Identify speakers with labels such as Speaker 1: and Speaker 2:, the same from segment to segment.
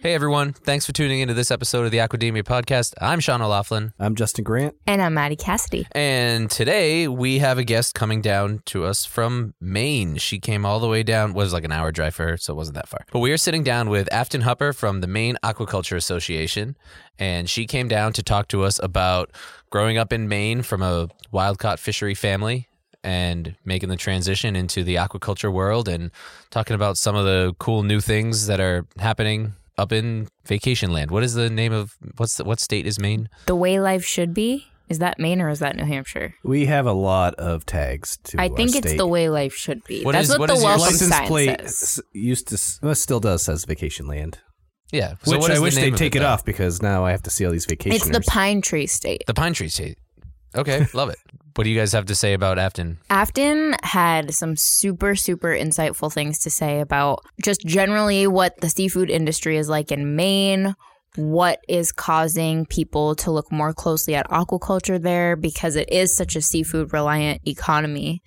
Speaker 1: Hey everyone, thanks for tuning into this episode of the Aquademia podcast. I'm Sean O'Laughlin,
Speaker 2: I'm Justin Grant.
Speaker 3: And I'm Maddie Cassidy.
Speaker 1: and today we have a guest coming down to us from Maine. She came all the way down, was like an hour drive for her, so it wasn't that far. But we are sitting down with Afton Hupper from the Maine Aquaculture Association, and she came down to talk to us about growing up in Maine from a wild caught fishery family and making the transition into the aquaculture world and talking about some of the cool new things that are happening up in vacation land. What is the name of what's the, what state is Maine?
Speaker 3: The way life should be. Is that Maine or is that New Hampshire?
Speaker 2: We have a lot of tags to.
Speaker 3: I
Speaker 2: our
Speaker 3: think it's
Speaker 2: state.
Speaker 3: the way life should be.
Speaker 1: What
Speaker 3: That's
Speaker 1: is-
Speaker 3: what,
Speaker 1: what is
Speaker 3: the
Speaker 1: your
Speaker 3: welcome
Speaker 2: license
Speaker 3: sign
Speaker 2: plate
Speaker 3: says.
Speaker 2: used to well, still does says vacation land,
Speaker 1: Yeah, so
Speaker 2: which
Speaker 1: what is
Speaker 2: I wish
Speaker 1: name
Speaker 2: they'd take it,
Speaker 1: though?
Speaker 2: off because now I have to see all these vacationers.
Speaker 3: It's the pine tree state.
Speaker 1: The pine tree state. Okay, love it. What do you guys have to say about Afton?
Speaker 3: Afton had some super, super insightful things to say about just generally what the seafood industry is like in Maine, what is causing people to look more closely at aquaculture there because it is such a seafood reliant economy,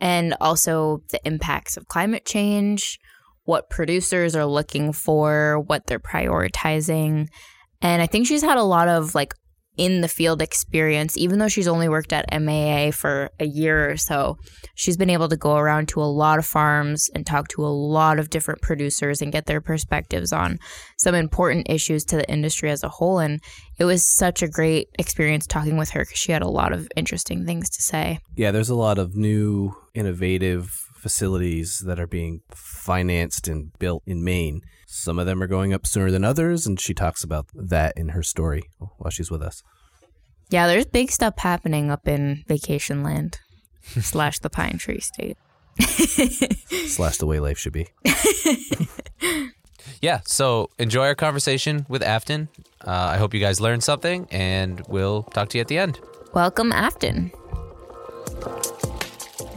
Speaker 3: and also the impacts of climate change, what producers are looking for, what they're prioritizing. And I think she's had a lot of like in the field experience, even though she's only worked at MAA for a year or so. She's been able to go around to a lot of farms and talk to a lot of different producers and get their perspectives on some important issues to the industry as a whole. And it was such a great experience talking with her because she had a lot of interesting things to say.
Speaker 2: yeah, there's a lot of new, innovative facilities that are being financed and built in Maine. Some of them are going up sooner than others, and she talks about that in her story while she's with us.
Speaker 3: Yeah, there's big stuff happening up in vacation land slash the pine tree state.
Speaker 2: Slash the way life should be.
Speaker 1: Yeah, so enjoy our conversation with Afton. Uh, I hope you guys learned something, and we'll talk to you at the end.
Speaker 3: Welcome, Afton.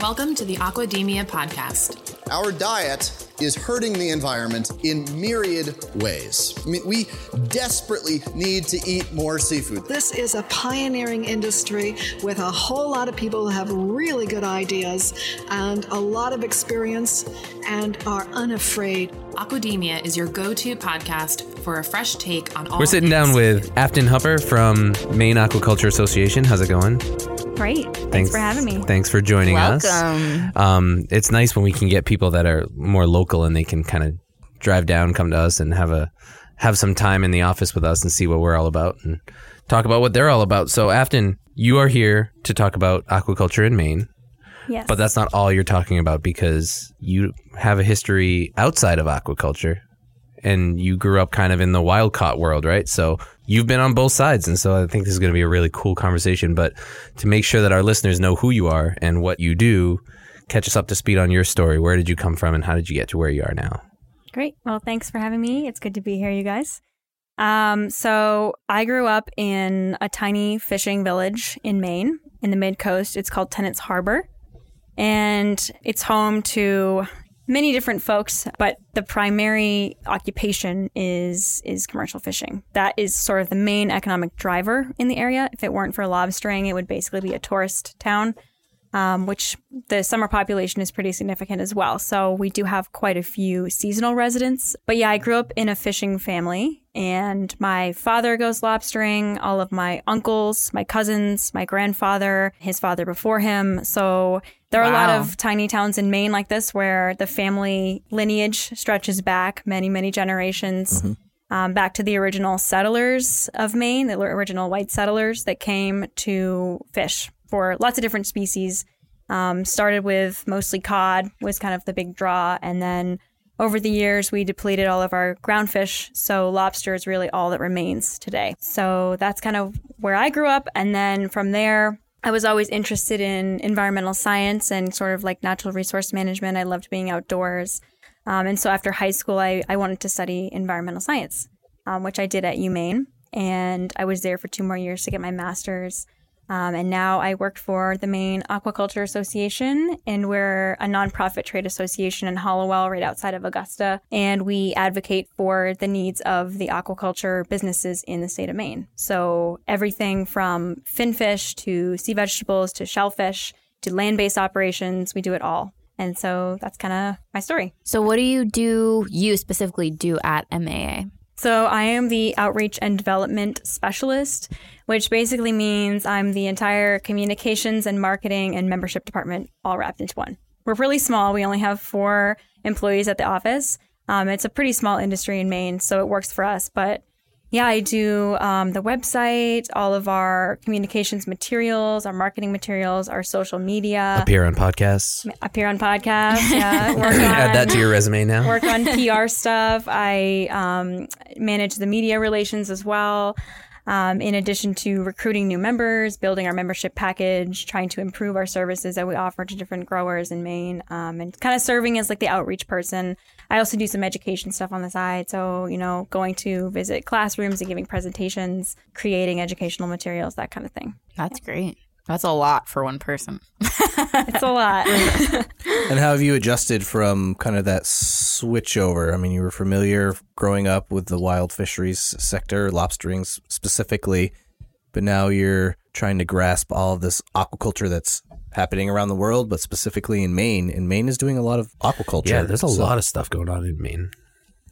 Speaker 4: Welcome to the Aquademia podcast.
Speaker 5: Our diet is hurting the environment in myriad ways. I mean, we desperately need to eat more seafood.
Speaker 6: This is a pioneering industry with a whole lot of people who have really good ideas and a lot of experience and are unafraid.
Speaker 4: Aquademia is your go to podcast for a fresh take on all
Speaker 1: We're sitting down with Afton Hupper from Maine Aquaculture Association. How's it going?
Speaker 7: Great. Thanks, for having me.
Speaker 1: Thanks for joining us.
Speaker 3: Welcome.
Speaker 1: Um, it's nice when we can get people that are more local and they can kind of drive down, come to us, and have a have some time in the office with us and see what we're all about and talk about what they're all about. So, Afton, you are here to talk about aquaculture in Maine,
Speaker 7: Yes.
Speaker 1: but that's not all you're talking about because you have a history outside of aquaculture and you grew up kind of in the wild caught world, right? So you've been on both sides. And so I think this is going to be a really cool conversation. But to make sure that our listeners know who you are and what you do, catch us up to speed on your story. Where did you come from and how did you get to where you are now?
Speaker 7: Great. Well, thanks for having me. It's good to be here, you guys. Um, so I grew up in a tiny fishing village in Maine, in the mid coast. It's called Tenants Harbor, and it's home to many different folks. But the primary occupation is is commercial fishing. That is sort of the main economic driver in the area. If it weren't for lobstering, it would basically be a tourist town. Um, which the summer population is pretty significant as well. So we do have quite a few seasonal residents. But yeah, I grew up in a fishing family, and my father goes lobstering, all of my uncles, my cousins, my grandfather, his father before him. So there are a lot of tiny towns in Maine like this where the family lineage stretches back many, many generations. Um, back to the original settlers of Maine, the original white settlers that came to fish for lots of different species. Um, started with mostly cod was kind of the big draw, and then over the years we depleted all of our ground fish, so lobster is really all that remains today. So that's kind of where I grew up, and then from there. I was always interested in environmental science and sort of like natural resource management. I loved being outdoors. Um, and so after high school, I, I wanted to study environmental science, um, which I did at UMaine. And I was there for two more years to get my master's. Um, and now I work for the Maine Aquaculture Association, and we're a nonprofit trade association in Hallowell, right outside of Augusta. And we advocate for the needs of the aquaculture businesses in the state of Maine. So everything from finfish to sea vegetables to shellfish to land based operations, we do it all. And so that's kind of my story.
Speaker 3: So, what do you do, you specifically do at MAA?
Speaker 7: So I am the outreach and development specialist, which basically means I'm the entire communications and marketing and membership department all wrapped into one. We're really small. We only have four employees at the office. Um, it's a pretty small industry in Maine, so it works for us. But yeah, I do um, the website, all of our communications materials, our marketing materials, our social media.
Speaker 1: Appear on podcasts.
Speaker 7: Appear on podcasts. Yeah, on,
Speaker 1: Add that to your resume now.
Speaker 7: work on PR stuff. I um, manage the media relations as well. Um, in addition to recruiting new members, building our membership package, trying to improve our services that we offer to different growers in Maine, um, and kind of serving as like the outreach person. I also do some education stuff on the side. So, you know, going to visit classrooms and giving presentations, creating educational materials, that kind of thing.
Speaker 3: That's great. That's a lot for one person.
Speaker 7: It's a lot.
Speaker 2: And how have you adjusted from kind of that switch over? I mean, you were familiar growing up with the wild fisheries sector, lobstering s- specifically, but now you're trying to grasp all of this aquaculture that's happening around the world, but specifically in Maine. And Maine is doing a lot of aquaculture.
Speaker 1: Yeah, there's a
Speaker 2: So-
Speaker 1: lot of stuff going on in Maine.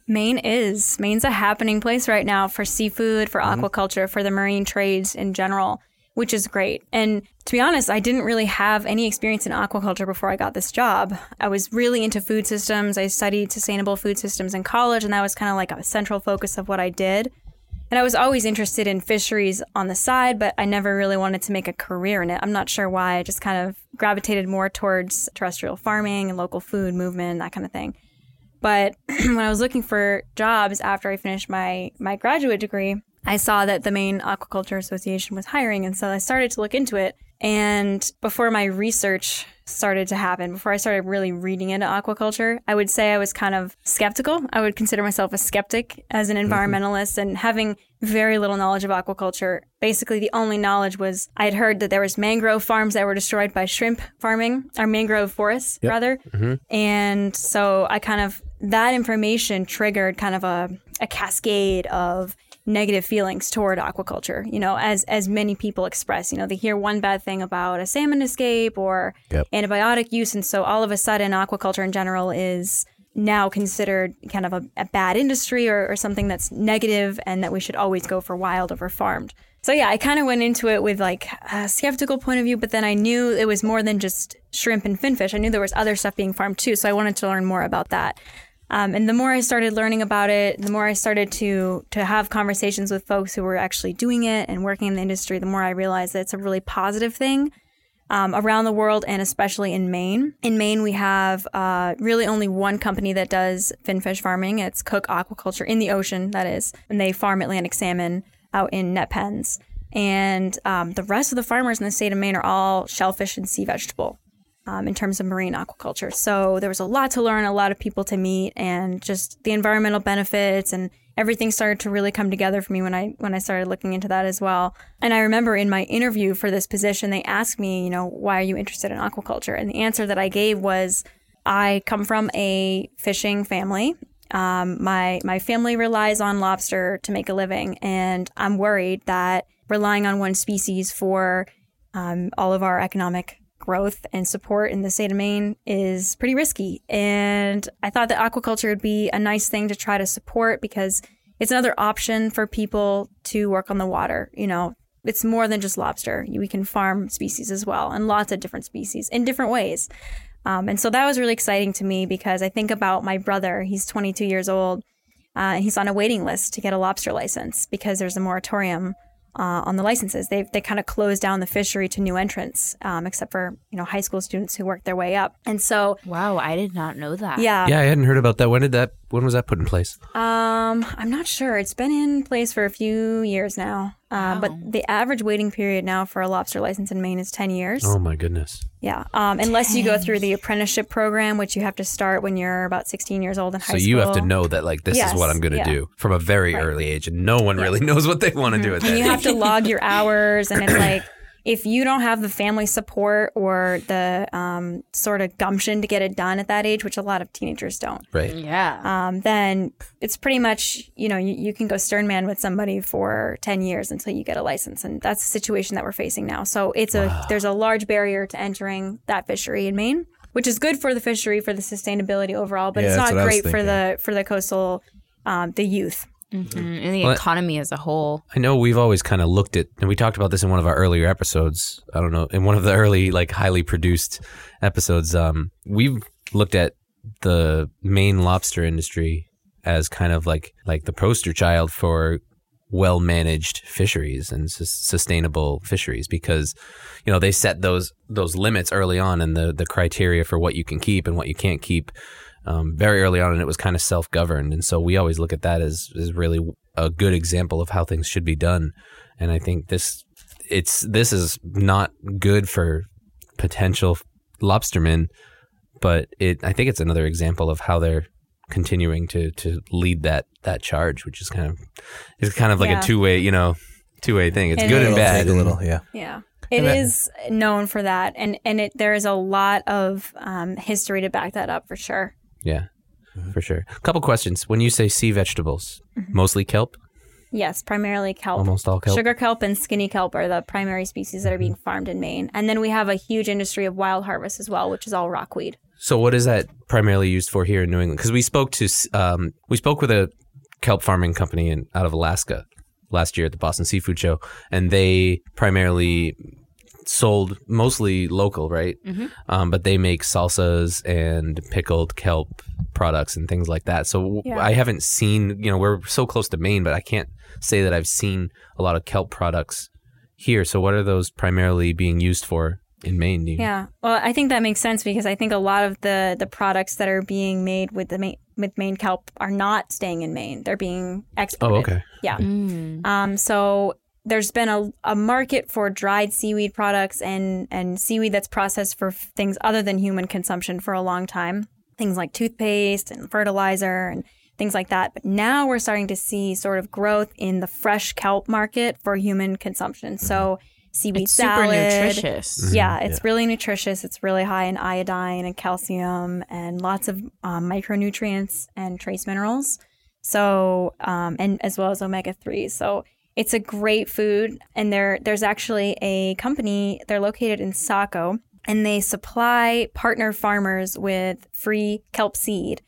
Speaker 7: Maine is. Maine's a happening place right now for seafood, for mm-hmm. aquaculture, for the marine trades in general, which is great. And to be honest, I didn't really have any experience in aquaculture before I got this job. I was really into food systems. I studied sustainable food systems in college, and that was kind of like a central focus of what I did. And I was always interested in fisheries on the side, but I never really wanted to make a career in it. I'm not sure why. I just kind of gravitated more towards terrestrial farming and local food movement, that kind of thing. But when I was looking for jobs after I finished my my graduate degree, I saw that the Maine Aquaculture Association was hiring, and so I started to look into it. And before my research started to happen, before I started really reading into aquaculture, I would say I was kind of skeptical. I would consider myself a skeptic as an mm-hmm. environmentalist and having very little knowledge of aquaculture. Basically, the only knowledge was I had heard that there was mangrove farms that were destroyed by shrimp farming, or mangrove forests, rather. Mm-hmm. And so I kind of, that information triggered kind of a, a cascade of negative feelings toward aquaculture, you know, as, as many people express, you know, they hear one bad thing about a salmon escape or
Speaker 2: Yep.
Speaker 7: antibiotic use. And so all of a sudden, aquaculture in general is now considered kind of a, a bad industry or, or something that's negative and that we should always go for wild over farmed. So yeah, I kind of went into it with like a skeptical point of view, but then I knew it was more than just shrimp and finfish. I knew there was other stuff being farmed too, so I wanted to learn more about that. Um, and the more I started learning about it, the more I started to to have conversations with folks who were actually doing it and working in the industry, the more I realized that it's a really positive thing um, around the world and especially in Maine. In Maine, we have uh, really only one company that does finfish farming. It's Cooke Aquaculture in the ocean, that is, and they farm Atlantic salmon out in net pens. And um, the rest of the farmers in the state of Maine are all shellfish and sea vegetable um, in terms of marine aquaculture. So there was a lot to learn, a lot of people to meet, and just the environmental benefits and everything started to really come together for me when I when I started looking into that as well. And I remember in my interview for this position, they asked me, you know, why are you interested in aquaculture? And the answer that I gave was, I come from a fishing family. Um, my my family relies on lobster to make a living, and I'm worried that relying on one species for um, all of our economic growth and support in the state of Maine is pretty risky. And I thought that aquaculture would be a nice thing to try to support because it's another option for people to work on the water. You know, it's more than just lobster. We can farm species as well, and lots of different species in different ways. Um, and so that was really exciting to me because I think about my brother. He's 22 years old. Uh, and he's on a waiting list to get a lobster license because there's a moratorium uh, on the licenses. They they kind of closed down the fishery to new entrants, um, except for you know high school students who work their way up. And so
Speaker 3: Wow, I did not know that.
Speaker 7: yeah,
Speaker 1: Yeah, I hadn't heard about that. When did that? When was that put in place?
Speaker 7: um, I'm not sure. It's been in place for a few years now, uh, but the average waiting period now for a lobster license in Maine is 10 years.
Speaker 1: Oh my goodness.
Speaker 7: Yeah, um, unless you go through the apprenticeship program, which you have to start when you're about 16 years old in high
Speaker 1: So
Speaker 7: school.
Speaker 1: So you have to know that like this
Speaker 7: Yes,
Speaker 1: is what I'm going to
Speaker 7: yeah.
Speaker 1: do from a very early age, and no one really knows what they want to do at that
Speaker 7: and you
Speaker 1: age.
Speaker 7: have to log your hours and it's like if you don't have the family support or the um, sort of gumption to get it done at that age which a lot of teenagers don't
Speaker 1: right.
Speaker 3: Yeah.
Speaker 7: um, then it's pretty much you know you, you can go stern man with somebody for 10 years until you get a license and that's the situation that we're facing now so it's a there's a large barrier to entering that fishery in maine which is good for the fishery for the sustainability overall but
Speaker 2: Yeah,
Speaker 7: it's not
Speaker 2: what I was
Speaker 7: great for the for the coastal um, the youth
Speaker 8: Mhm. And the
Speaker 1: Well,
Speaker 8: economy as a whole.
Speaker 1: I know we've always kind of looked at, and we talked about this in one of our earlier episodes. I don't know, in one of the early, like, highly produced episodes. Um, we've looked at the Maine lobster industry as kind of like like the poster child for well managed fisheries and sus- sustainable fisheries because you know they set those those limits early on and the the criteria for what you can keep and what you can't keep um, very early on and it was kind of self governed and so we always look at that as as really a good example of how things should be done and I think this it's this is not good for potential lobstermen but it I think it's another example of how they're continuing to to lead that that charge, which is kind of it's kind of like
Speaker 7: Yeah.
Speaker 1: a two way you know two way thing. It's
Speaker 7: It
Speaker 1: good
Speaker 7: is.
Speaker 1: and bad.
Speaker 2: Take a little, yeah.
Speaker 7: Yeah. It
Speaker 1: that-
Speaker 7: is known for that, and and it there is a lot of um, history to back that up for sure.
Speaker 1: Yeah, for sure. A couple questions. When you say sea vegetables,
Speaker 7: Mm-hmm.
Speaker 1: mostly kelp,
Speaker 7: Yes, primarily kelp.
Speaker 1: almost all kelp.
Speaker 7: Sugar kelp and skinny kelp are the primary species that are being farmed in Maine, and then we have a huge industry of wild harvest as well, which is all rockweed.
Speaker 1: So what is that primarily used for here in New England? Because we spoke to um, we spoke with a kelp farming company in, out of Alaska last year at the Boston Seafood Show, and they primarily sold mostly local, right? Um, but they make salsas and pickled kelp products and things like that. So
Speaker 7: Yeah.
Speaker 1: I haven't seen, you know, we're so close to Maine, but I can't say that I've seen a lot of kelp products here. So what are those primarily being used for in Maine? Do you-
Speaker 7: Yeah, well, I think that makes sense because I think a lot of the the products that are being made with the Maine, with Maine kelp are not staying in Maine; they're being exported.
Speaker 1: Oh, okay.
Speaker 7: Yeah.
Speaker 8: Mm.
Speaker 7: Um, so there's been a, a market for dried seaweed products and, and seaweed that's processed for f- things other than human consumption for a long time. Things like toothpaste and fertilizer and things like that. But now we're starting to see sort of growth in the fresh kelp market for human consumption. So seaweed
Speaker 8: It's super
Speaker 7: salad.
Speaker 8: nutritious.
Speaker 7: Yeah, it's really nutritious. It's really high in iodine and calcium and lots of um, micronutrients and trace minerals. So, um, and as well as omega 3s. So, it's a great food. And there, there's actually a company, they're located in Saco, and they supply partner farmers with free kelp seed.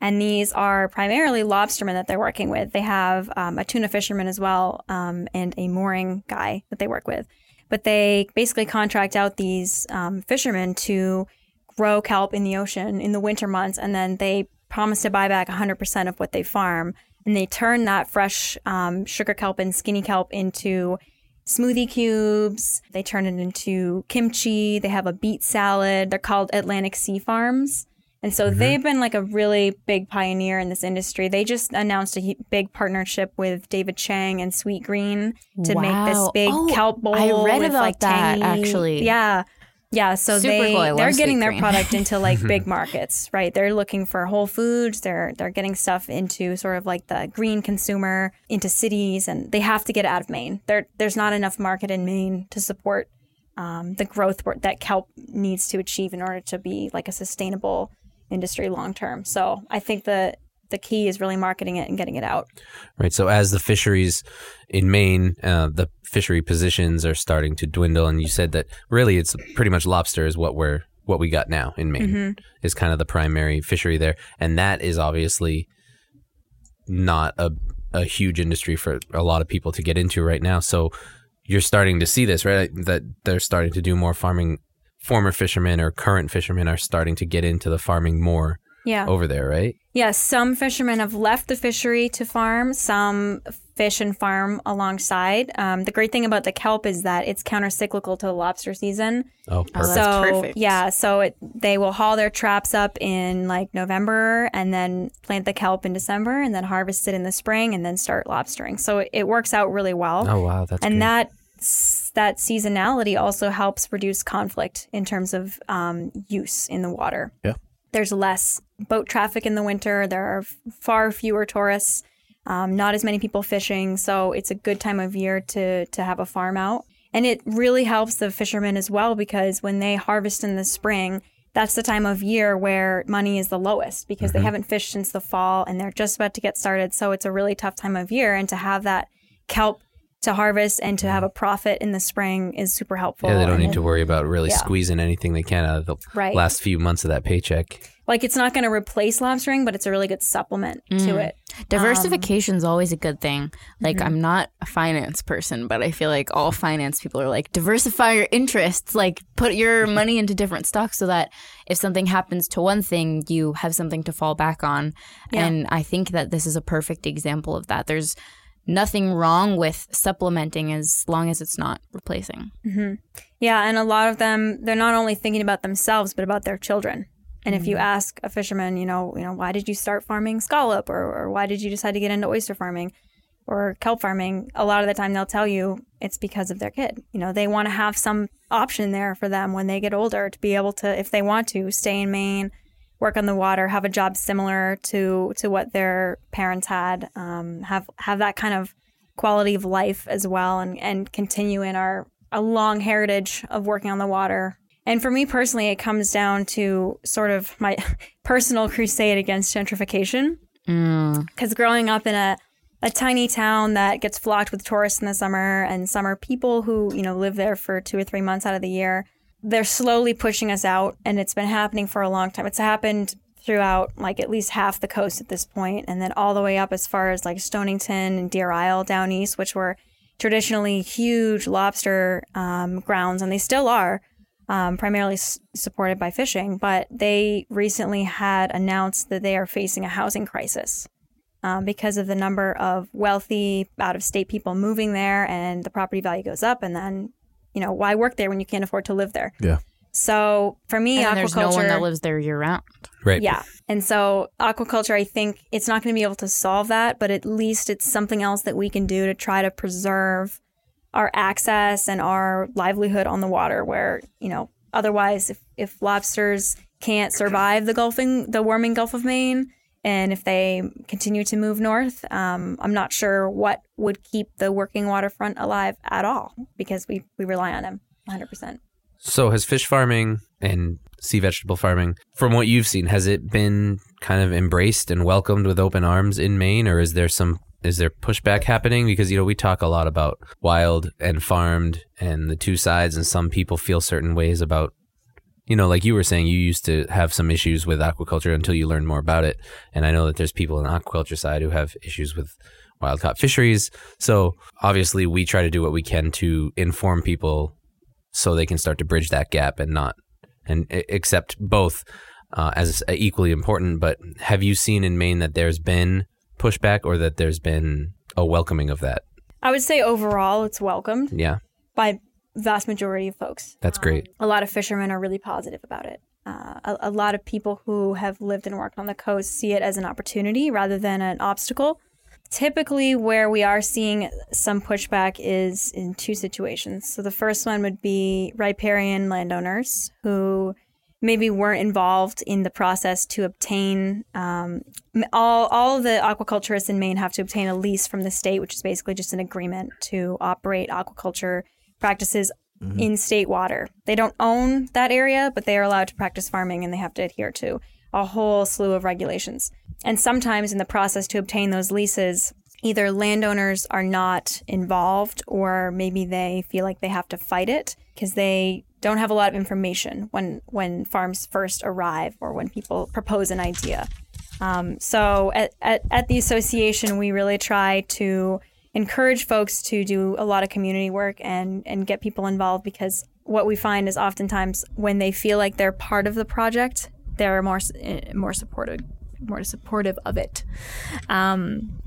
Speaker 7: And these are primarily lobstermen that they're working with. They have um, a tuna fisherman as well um, and a mooring guy that they work with. But they basically contract out these um, fishermen to grow kelp in the ocean in the winter months, and then they promise to buy back 100% of what they farm. And they turn that fresh um, sugar kelp and skinny kelp into smoothie cubes. They turn it into kimchi. They have a beet salad. They're called Atlantic Sea Farms. And so they've been like a really big pioneer in this industry. They just announced a big partnership with David Chang and Sweetgreen to make this big
Speaker 8: Oh,
Speaker 7: kelp bowl.
Speaker 8: I read
Speaker 7: with,
Speaker 8: about
Speaker 7: like,
Speaker 8: that,
Speaker 7: tangy-
Speaker 8: actually.
Speaker 7: Yeah. Yeah, so
Speaker 8: Super
Speaker 7: they
Speaker 8: cool.
Speaker 7: they're getting their
Speaker 8: Green.
Speaker 7: product into like big markets, right? They're looking for Whole Foods. They're they're getting stuff into sort of like the green consumer into cities, and they have to get out of Maine. There there's not enough market in Maine to support um, the growth that kelp needs to achieve in order to be like a sustainable industry long term. So I think the the key is really marketing it and getting it out.
Speaker 1: Right. So as the fisheries in Maine, uh, the fishery positions are starting to dwindle, and you said that really it's pretty much lobster is what we're what we got now in Maine
Speaker 7: Mm-hmm.
Speaker 1: is kind of the primary fishery there, and that is obviously not a a huge industry for a lot of people to get into right now. So you're starting to see this, right? That they're starting to do more farming. Former fishermen or current fishermen are starting to get into the farming more
Speaker 7: Yeah.
Speaker 1: over there, right?
Speaker 7: Yes, some fishermen have left the fishery to farm. Some fish and farm alongside. Um, the great thing about the kelp is that it's counter-cyclical to the lobster season.
Speaker 1: Oh, perfect.
Speaker 8: that's
Speaker 7: so
Speaker 8: perfect.
Speaker 7: yeah, so it, they will haul their traps up in like November and then plant the kelp in December and then harvest it in the spring and then start lobstering. So it, it works out really well
Speaker 1: oh wow, that's
Speaker 7: and
Speaker 1: good.
Speaker 7: that that seasonality also helps reduce conflict in terms of um, use in the water.
Speaker 2: Yeah.
Speaker 7: There's less boat traffic in the winter. There are far fewer tourists. Um, not as many people fishing, so it's a good time of year to to have a farm out. And it really helps the fishermen as well because when they harvest in the spring, that's the time of year where money is the lowest because they haven't fished since the fall and they're just about to get started. So it's a really tough time of year. And to have that kelp to harvest and to have a profit in the spring is super helpful.
Speaker 1: Yeah, they don't
Speaker 7: And
Speaker 1: need
Speaker 7: it-
Speaker 1: to worry about really
Speaker 7: Yeah.
Speaker 1: squeezing anything they can out of the
Speaker 7: Right.
Speaker 1: last few months of that paycheck.
Speaker 7: Like it's not going to replace lobstering, but it's a really good supplement to it.
Speaker 8: Diversification is always a good thing. Like,
Speaker 7: Mm-hmm.
Speaker 8: I'm not a finance person, but I feel like all finance people are like, diversify your interests. Like, put your money into different stocks so that if something happens to one thing, you have something to fall back on.
Speaker 7: Yeah.
Speaker 8: And I think that this is a perfect example of that. There's nothing wrong with supplementing as long as it's not replacing. Mm-hmm.
Speaker 7: Yeah, and a lot of them they're not only thinking about themselves but about their children. And if you mm-hmm. ask a fisherman, you know, you know, why did you start farming scallop or, or why did you decide to get into oyster farming or kelp farming? A lot of the time they'll tell you it's because of their kid. You know, they want to have some option there for them when they get older to be able to, if they want to, stay in Maine, work on the water, have a job similar to to what their parents had, um, have have that kind of quality of life as well, and and continue in our a long heritage of working on the water. And for me personally, it comes down to sort of my personal crusade against gentrification. Because growing up in a, a tiny town that gets flocked with tourists in the summer and summer people who, you know, live there for two or three months out of the year, they're slowly pushing us out. And it's been happening for a long time. It's happened throughout like at least half the coast at this point, and then all the way up as far as like Stonington and Deer Isle down east, which were traditionally huge lobster um, grounds, and they still are, um, primarily s- supported by fishing. But they recently had announced that they are facing a housing crisis um, because of the number of wealthy out of state people moving there, and the property value goes up, and then you know why work there when you can't afford to live there?
Speaker 2: Yeah.
Speaker 7: So for me,
Speaker 8: And
Speaker 7: aquaculture.
Speaker 8: there's no one that lives there year round.
Speaker 1: Right.
Speaker 7: Yeah. And so aquaculture, I think it's not going to be able to solve that, but at least it's something else that we can do to try to preserve our access and our livelihood on the water where, you know, otherwise if, if lobsters can't survive the gulfing the warming Gulf of Maine and if they continue to move north, um, I'm not sure what would keep the working waterfront alive at all because we, we rely on them 100%.
Speaker 1: So has fish farming and sea vegetable farming, from what you've seen, has it been kind of embraced and welcomed with open arms in Maine, or is there some is there pushback happening? Because you know we talk a lot about wild and farmed and the two sides, and some people feel certain ways about. You know, like you were saying, you used to have some issues with aquaculture until you learned more about it. And I know that there's people on the aquaculture side who have issues with wild caught fisheries. So obviously, we try to do what we can to inform people so they can start to bridge that gap and not and accept both uh, as equally important. But have you seen in Maine that there's been pushback or that there's been a welcoming of that?
Speaker 7: I would say overall it's welcomed
Speaker 1: Yeah,
Speaker 7: by vast majority of folks.
Speaker 1: that's great.
Speaker 7: A lot of fishermen are really positive about it. Uh, a, a lot of people who have lived and worked on the coast see it as an opportunity rather than an obstacle. Typically, where we are seeing some pushback is in two situations. So, the first one would be riparian landowners who maybe weren't involved in the process to obtain um, all all of the aquaculturists in Maine have to obtain a lease from the state, which is basically just an agreement to operate aquaculture practices in state water. They don't own that area, but they are allowed to practice farming and they have to adhere to a whole slew of regulations. And sometimes in the process to obtain those leases, either landowners are not involved or maybe they feel like they have to fight it because they don't have a lot of information when when farms first arrive or when people propose an idea. Um, so at, at, at the association, we really try to encourage folks to do a lot of community work and, and get people involved because what we find is oftentimes when they feel like they're part of the project, they're more eh, more supportive more supportive of it. Um,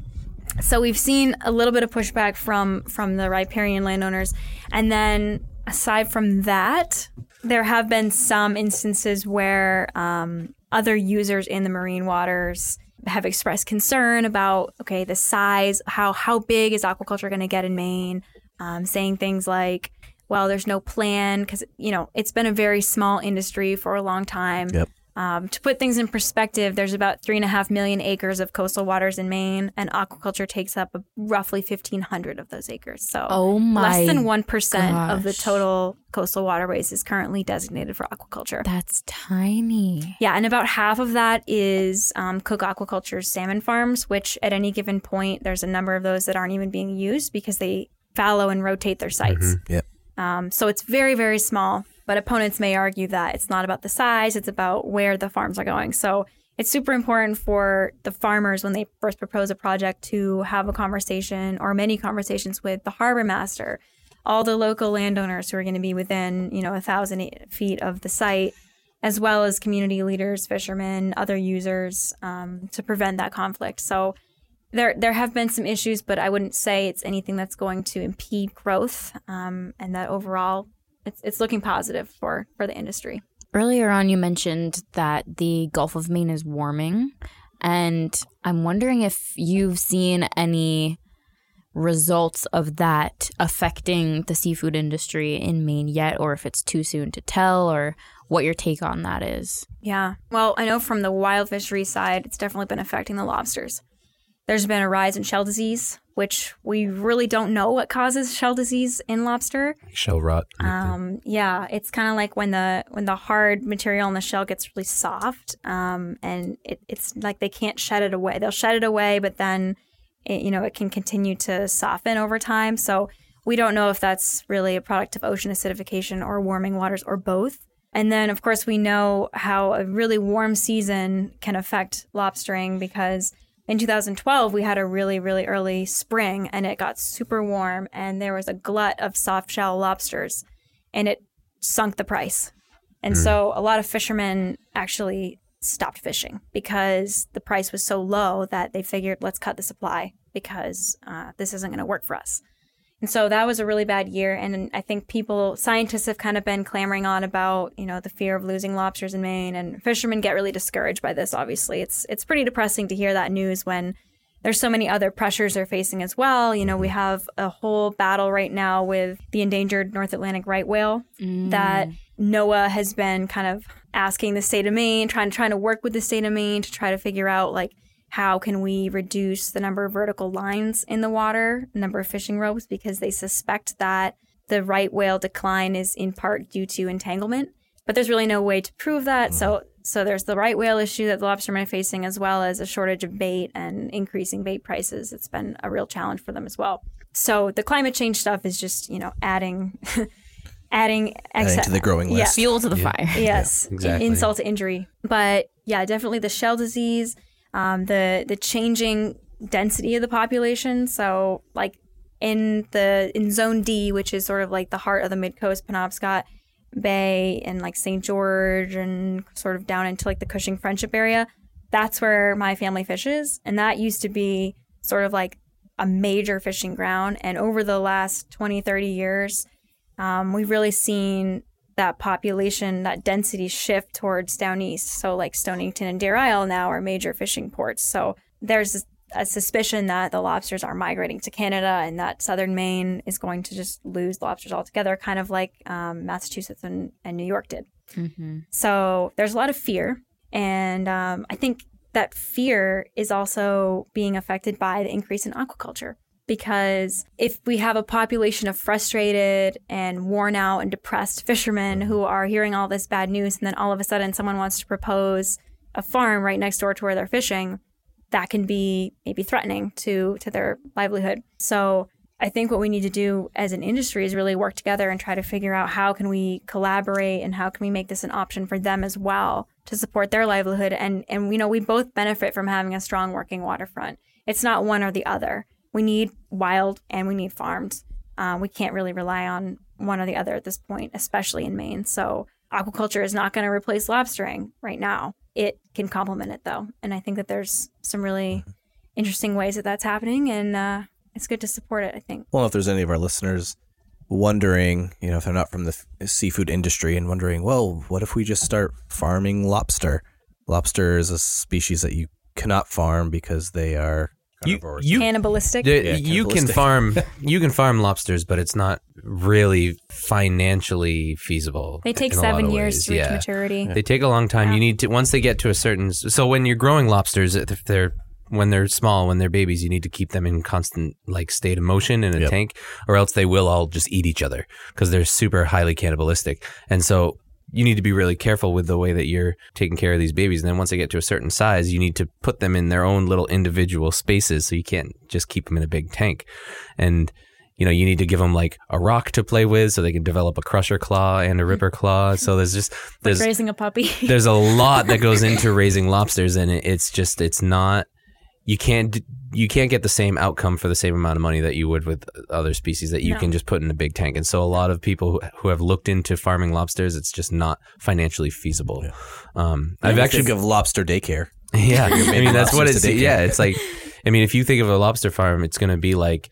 Speaker 7: so we've seen a little bit of pushback from from the riparian landowners, and then aside from that, there have been some instances where um, other users in the marine waters have expressed concern about okay the size how how big is aquaculture going to get in Maine, um, saying things like. Well, there's no plan because you know it's been a very small industry for a long time.
Speaker 2: Yep.
Speaker 7: Um, to put things in perspective, there's about three and a half million acres of coastal waters in Maine, and aquaculture takes up roughly 1,500 of those acres. So,
Speaker 8: Oh my
Speaker 7: less than one percent of the total coastal waterways is currently designated for aquaculture.
Speaker 8: That's tiny.
Speaker 7: Yeah, and about half of that is um, Cooke Aquaculture's salmon farms, which at any given point, there's a number of those that aren't even being used because they fallow and rotate their sites.
Speaker 2: Yep.
Speaker 7: Um, so it's very, very small. But opponents may argue that it's not about the size, it's about where the farms are going. So it's super important for the farmers when they first propose a project to have a conversation or many conversations with the harbor master, all the local landowners who are going to be within, you know, a thousand feet of the site, as well as community leaders, fishermen, other users, um, to prevent that conflict. So there there have been some issues, but I wouldn't say it's anything that's going to impede growth, um, and that overall it's it's looking positive for for the industry.
Speaker 8: Earlier on, you mentioned that the Gulf of Maine is warming, and I'm wondering if you've seen any results of that affecting the seafood industry in Maine yet, or if it's too soon to tell, or what your take on that is.
Speaker 7: Yeah. Well, I know from the wild fishery side, it's definitely been affecting the lobsters. There's been a rise in shell disease, which we really don't know what causes shell disease in lobster.
Speaker 2: Shell rot.
Speaker 7: Um, yeah, it's kind of like when the when the hard material in the shell gets really soft, um, and it, it's like they can't shed it away. They'll shed it away, but then it, you know it can continue to soften over time. So we don't know if that's really a product of ocean acidification or warming waters or both. And then, of course, we know how a really warm season can affect lobstering because in 2012 we had a really really early spring and it got super warm and there was a glut of soft shell lobsters and it sunk the price. And so a lot of fishermen actually stopped fishing because the price was so low that they figured let's cut the supply because uh, this isn't going to work for us and so that was a really bad year. And I think people, scientists have kind of been clamoring on about, you know, the fear of losing lobsters in Maine. And fishermen get really discouraged by this, obviously. It's, it's pretty depressing to hear that news when there's so many other pressures they're facing as well. You know, we mm-hmm. have a whole battle right now with the endangered North Atlantic right whale that mm. NOAA has been kind of asking the state of Maine, trying, trying to work with the state of Maine to try to figure out, like, how can we reduce the number of vertical lines in the water, number of fishing ropes, because they suspect that the right whale decline is in part due to entanglement. But there's really no way to prove that. So mm-hmm. so there's the right whale issue that the lobstermen are facing, as well as a shortage of bait and increasing bait prices. It's been a real challenge for them as well. So the climate change stuff is just, you know, adding adding,
Speaker 2: Adding to the growing
Speaker 7: Yeah.
Speaker 2: list.
Speaker 8: Fuel to the fire.
Speaker 7: Yes,
Speaker 1: exactly.
Speaker 7: insult to injury. But yeah, definitely the shell disease, um, the the changing density of the population. So like in the in Zone D, which is sort of like the heart of the Mid Coast, Penobscot Bay, and like St. George, and sort of down into like the Cushing Friendship area. That's where my family fishes, and that used to be sort of like a major fishing ground. And over the last 20, 30 years, um, we've really seen that population, that density shift towards down east. So, like Stonington and Deer Isle now are major fishing ports. So, there's a suspicion that the lobsters are migrating to Canada and that southern Maine is going to just lose lobsters altogether, kind of like um, Massachusetts and, and New York did. So, there's a lot of fear. And um, I think that fear is also being affected by the increase in aquaculture because if we have a population of frustrated and worn out and depressed fishermen mm-hmm. who are hearing all this bad news and then all of a sudden someone wants to propose a farm right next door to where they're fishing that can be maybe threatening to to their livelihood. So i think what we need to do as an industry is really work together and try to figure out how can we collaborate and how can we make this an option for them as well to support their livelihood. And and you know we both benefit from having a strong working waterfront. It's not one or the other we need wild and we need farmed. Um, we can't really rely on one or the other at this point, especially in Maine. So aquaculture is not going to replace lobstering right now. It can complement it though, and I think that there's some really interesting ways that that's happening, and uh, it's good to support it. I think.
Speaker 2: Well, if there's any of our listeners wondering, you know, if they're not from the f- seafood industry and wondering, well, what if we just start farming lobster? Lobster is a species that you cannot farm because they are
Speaker 1: You,
Speaker 2: carnivores.
Speaker 1: you,
Speaker 7: Cannibalistic.
Speaker 1: the-
Speaker 2: Yeah,
Speaker 1: you can farm you can farm lobsters, but it's not really financially feasible.
Speaker 7: They take
Speaker 1: in a lot
Speaker 7: seven years
Speaker 1: ways.
Speaker 7: to reach
Speaker 1: Yeah.
Speaker 7: maturity.
Speaker 1: They take a long time.
Speaker 7: Yeah.
Speaker 1: You need to once they get to a certain. So when you're growing lobsters, if they're when they're small, when they're babies, you need to keep them in constant like state of motion in a
Speaker 2: Yep.
Speaker 1: tank, or else they will all just eat each other because they're super highly cannibalistic. And so you need to be really careful with the way that you're taking care of these babies. And then once they get to a certain size, you need to put them in their own little individual spaces, so you can't just keep them in a big tank. And you know, you need to give them like a rock to play with so they can develop a crusher claw and a ripper claw. So there's just
Speaker 7: Like
Speaker 1: there's
Speaker 7: raising a puppy.
Speaker 1: there's a lot that goes into raising lobsters and it's just it's not you can't you can't get the same outcome for the same amount of money that you would with other species that you
Speaker 7: No.
Speaker 1: can just put in a big tank and so a lot of people who, who have looked into farming lobsters it's just not financially feasible um i've actually
Speaker 2: think of lobster daycare.
Speaker 1: yeah i mean that's what it's yeah it's like i mean if you think of a lobster farm it's going to be like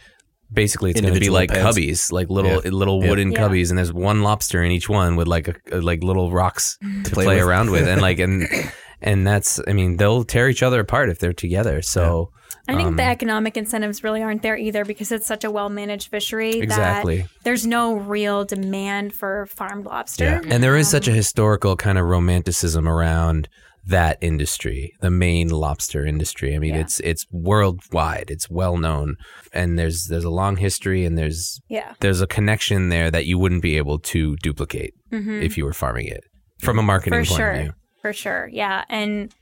Speaker 1: basically it's going to be like
Speaker 2: pens.
Speaker 1: cubbies like little
Speaker 2: Yeah.
Speaker 1: little wooden
Speaker 7: Yeah.
Speaker 1: cubbies and there's one lobster in each one with like a, a- like little rocks to play,
Speaker 2: play
Speaker 1: around with and like and and that's i mean they'll tear each other apart if they're together so
Speaker 7: I think the
Speaker 1: um,
Speaker 7: economic incentives really aren't there either because it's such a well managed fishery
Speaker 1: Exactly.
Speaker 7: that there's no real demand for farmed lobster. Yeah.
Speaker 1: and there is such a historical kind of romanticism around that industry the Maine lobster industry i mean
Speaker 7: Yeah.
Speaker 1: it's it's worldwide it's well known and there's there's a long history and there's
Speaker 7: Yeah.
Speaker 1: there's a connection there that you wouldn't be able to duplicate if you were farming it from a marketing
Speaker 7: Mm-hmm. For
Speaker 1: point of
Speaker 7: sure.
Speaker 1: view
Speaker 7: For sure. Yeah. And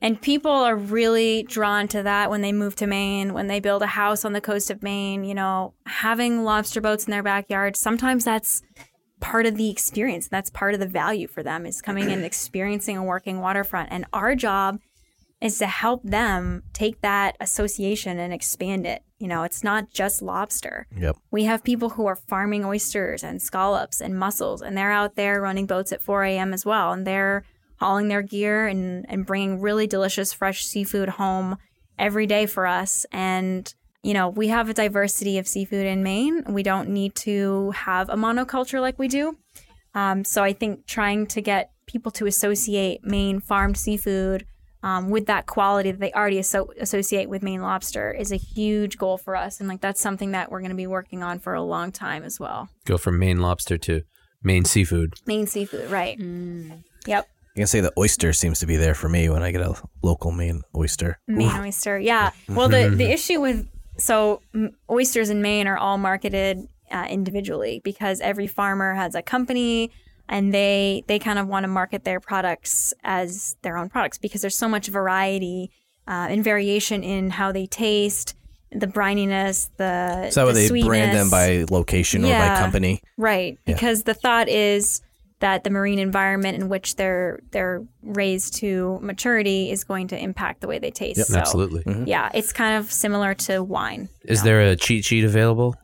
Speaker 7: and people are really drawn to that when they move to Maine, when they build a house on the coast of Maine, you know, having lobster boats in their backyard. Sometimes that's part of the experience. That's part of the value for them is coming and experiencing a working waterfront. And our job is to help them take that association and expand it. You know, it's not just lobster.
Speaker 2: Yep.
Speaker 7: We have people who are farming oysters and scallops and mussels, and they're out there running boats at 4 a.m. as well. And they're hauling their gear and, and bringing really delicious fresh seafood home every day for us. And, you know, we have a diversity of seafood in Maine. We don't need to have a monoculture like we do. Um, so I think trying to get people to associate Maine farmed seafood um, with that quality that they already asso- associate with Maine lobster is a huge goal for us. And like that's something that we're going to be working on for a long time as well.
Speaker 1: go from maine lobster to maine seafood
Speaker 7: Maine seafood, right? Yep.
Speaker 2: I can say the oyster seems to be there for me when I get a local Maine oyster.
Speaker 7: Maine oyster. Yeah. Well, the the issue with so oysters in Maine are all marketed uh, individually because every farmer has a company and they they kind of want to market their products as their own products because there's so much variety uh, and variation in how they taste, the brininess, the
Speaker 2: so
Speaker 7: the
Speaker 2: they brand them by location or by company?
Speaker 7: Right, because the thought is that the marine environment in which they're they're raised to maturity is going to impact the way they taste. So,
Speaker 1: absolutely
Speaker 7: Yeah, it's kind of similar to wine.
Speaker 1: is there a cheat sheet available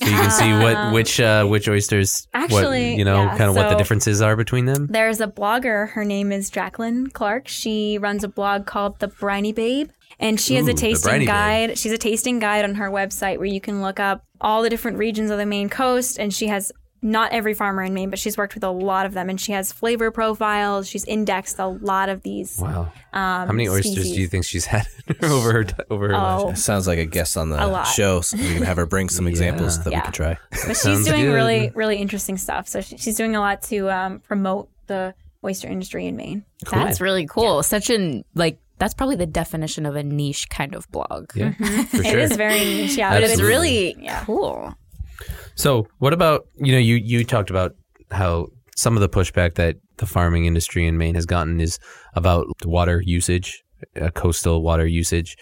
Speaker 1: so you can see what which uh which oysters what,
Speaker 7: Actually,
Speaker 1: you know
Speaker 7: yeah,
Speaker 1: kind of what the differences are between them
Speaker 7: There's a blogger. Her name is Jacqueline Clark. She runs a blog called The Briny Babe. And she has a tasting
Speaker 1: Briny Babe.
Speaker 7: guide. She's a tasting guide on her website where you can look up all the different regions of the Maine coast. And she has not every farmer in Maine, but she's worked with a lot of them. And she has flavor profiles. She's indexed a lot of these.
Speaker 1: wow
Speaker 7: Um,
Speaker 1: how many oysters
Speaker 7: species.
Speaker 1: do you think she's had over her over her life?
Speaker 7: Oh,
Speaker 2: Sounds like a guest on the show, so we can have her bring some examples that
Speaker 7: Yeah.
Speaker 2: we can try.
Speaker 7: but she's doing
Speaker 1: good.
Speaker 7: really, really interesting stuff. So she, she's doing a lot to um, promote the oyster industry in Maine.
Speaker 3: That's really cool. Such an like that's probably the definition of a niche kind of blog.
Speaker 1: yeah for
Speaker 7: It
Speaker 1: sure
Speaker 7: is very niche, yeah.
Speaker 3: But it's really
Speaker 7: Yeah.
Speaker 3: cool.
Speaker 1: So, what about you know you you talked about how some of the pushback that the farming industry in Maine has gotten is about water usage, uh, coastal water usage.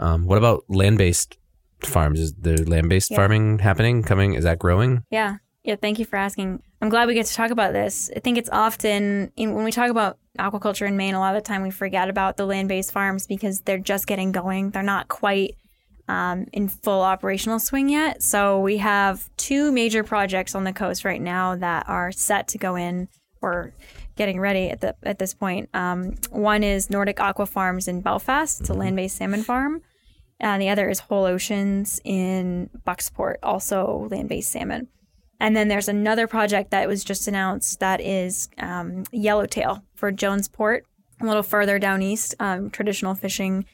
Speaker 1: Um, what about land-based farms? Is there land-based
Speaker 7: Yeah.
Speaker 1: farming happening? Coming? Is that growing?
Speaker 7: Yeah. Yeah. Thank you for asking. I'm glad we get to talk about this. I think it's often, in, when we talk about aquaculture in Maine, a lot of the time we forget about the land based farms because they're just getting going. They're not quite um, in full operational swing yet. So we have two major projects on the coast right now that are set to go in or getting ready at the at this point. Um, one is Nordic Aqua Farms in Belfast. It's a land based salmon farm. And the other is Whole Oceans in Bucksport, also land based salmon. And then there's another project that was just announced that is um, Yellowtail for Jonesport, a little further down east, um, traditional fishing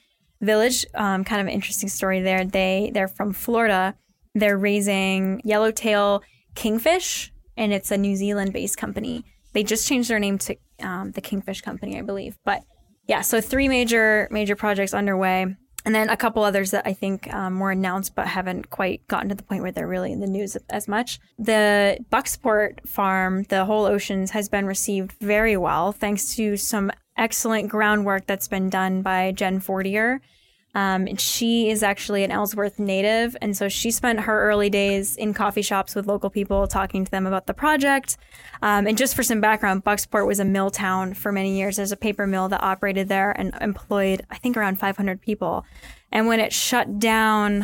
Speaker 7: village. Um, kind of interesting story there. They they're from Florida. They're raising yellowtail kingfish, and it's a New Zealand based company. They just changed their name to um, the Kingfish Company, I believe. But yeah, so three major major projects underway, and then a couple others that I think um, were announced but haven't quite gotten to the point where they're really in the news as much. The Bucksport farm, the Whole Oceans, has been received very well thanks to some excellent groundwork that's been done by Jen Fortier. Um, and she is actually an Ellsworth native. And so she spent her early days in coffee shops with local people, talking to them about the project. Um, and just for some background, Bucksport was a mill town for many years. There's a paper mill that operated there and employed, I think, around 500 people. And when it shut down,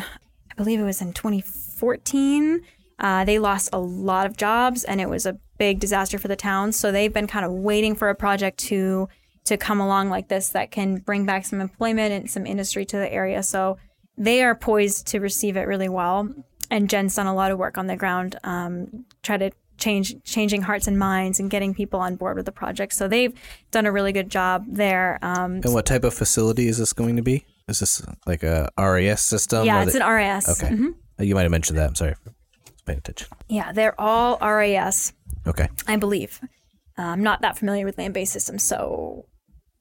Speaker 7: I believe it was in 2014, uh, they lost a lot of jobs and it was a big disaster for the town. So they've been kind of waiting for a project to to come along like this that can bring back some employment and some industry to the area. So they are poised to receive it really well. And Jen's done a lot of work on the ground, um, try to change changing hearts and minds and getting people on board with the project. So they've done a really good job there. Um,
Speaker 2: And what type of facility is this going to be? Is this like a RAS system?
Speaker 7: yeah, it's
Speaker 2: the-
Speaker 7: an RAS.
Speaker 2: Okay.
Speaker 7: Mhm.
Speaker 2: You might have mentioned that. I'm sorry. I was paying attention.
Speaker 7: Yeah, they're all RAS,
Speaker 2: Okay.
Speaker 7: I believe. Uh, I'm not that familiar with land based systems, so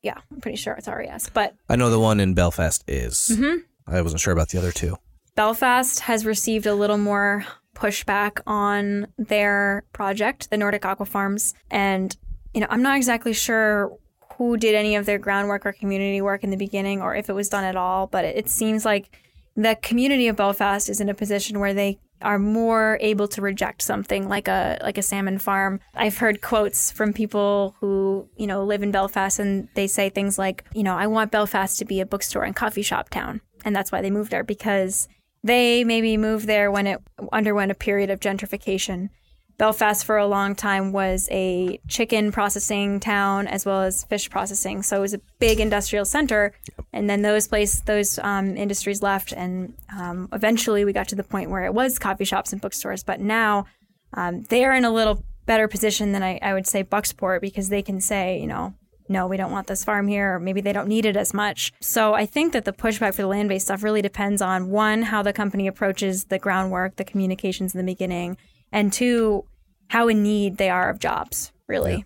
Speaker 7: yeah, I'm pretty sure it's RAS. But
Speaker 2: I know the one in Belfast is.
Speaker 7: Mhm.
Speaker 2: I wasn't sure about the other two.
Speaker 7: Belfast has received a little more pushback on their project, the Nordic Aqua Farms. And, you know, I'm not exactly sure who did any of their groundwork or community work in the beginning or if it was done at all, but it seems like the community of Belfast is in a position where they are more able to reject something like a like a salmon farm. I've heard quotes from people who, you know, live in Belfast and they say things like, you know, I want Belfast to be a bookstore and coffee shop town. And that's why they moved there because they maybe moved there when it underwent a period of gentrification. Belfast for a long time was a chicken processing town as well as fish processing, so it was a big industrial center. And then those place those um, industries left, and um, eventually we got to the point where it was coffee shops and bookstores. But now um, they are in a little better position than I, I would say Bucksport because they can say, you know, no, we don't want this farm here, or maybe they don't need it as much. So I think that the pushback for the land based stuff really depends on one, how the company approaches the groundwork, the communications in the beginning, and two, how in need they are of jobs, really.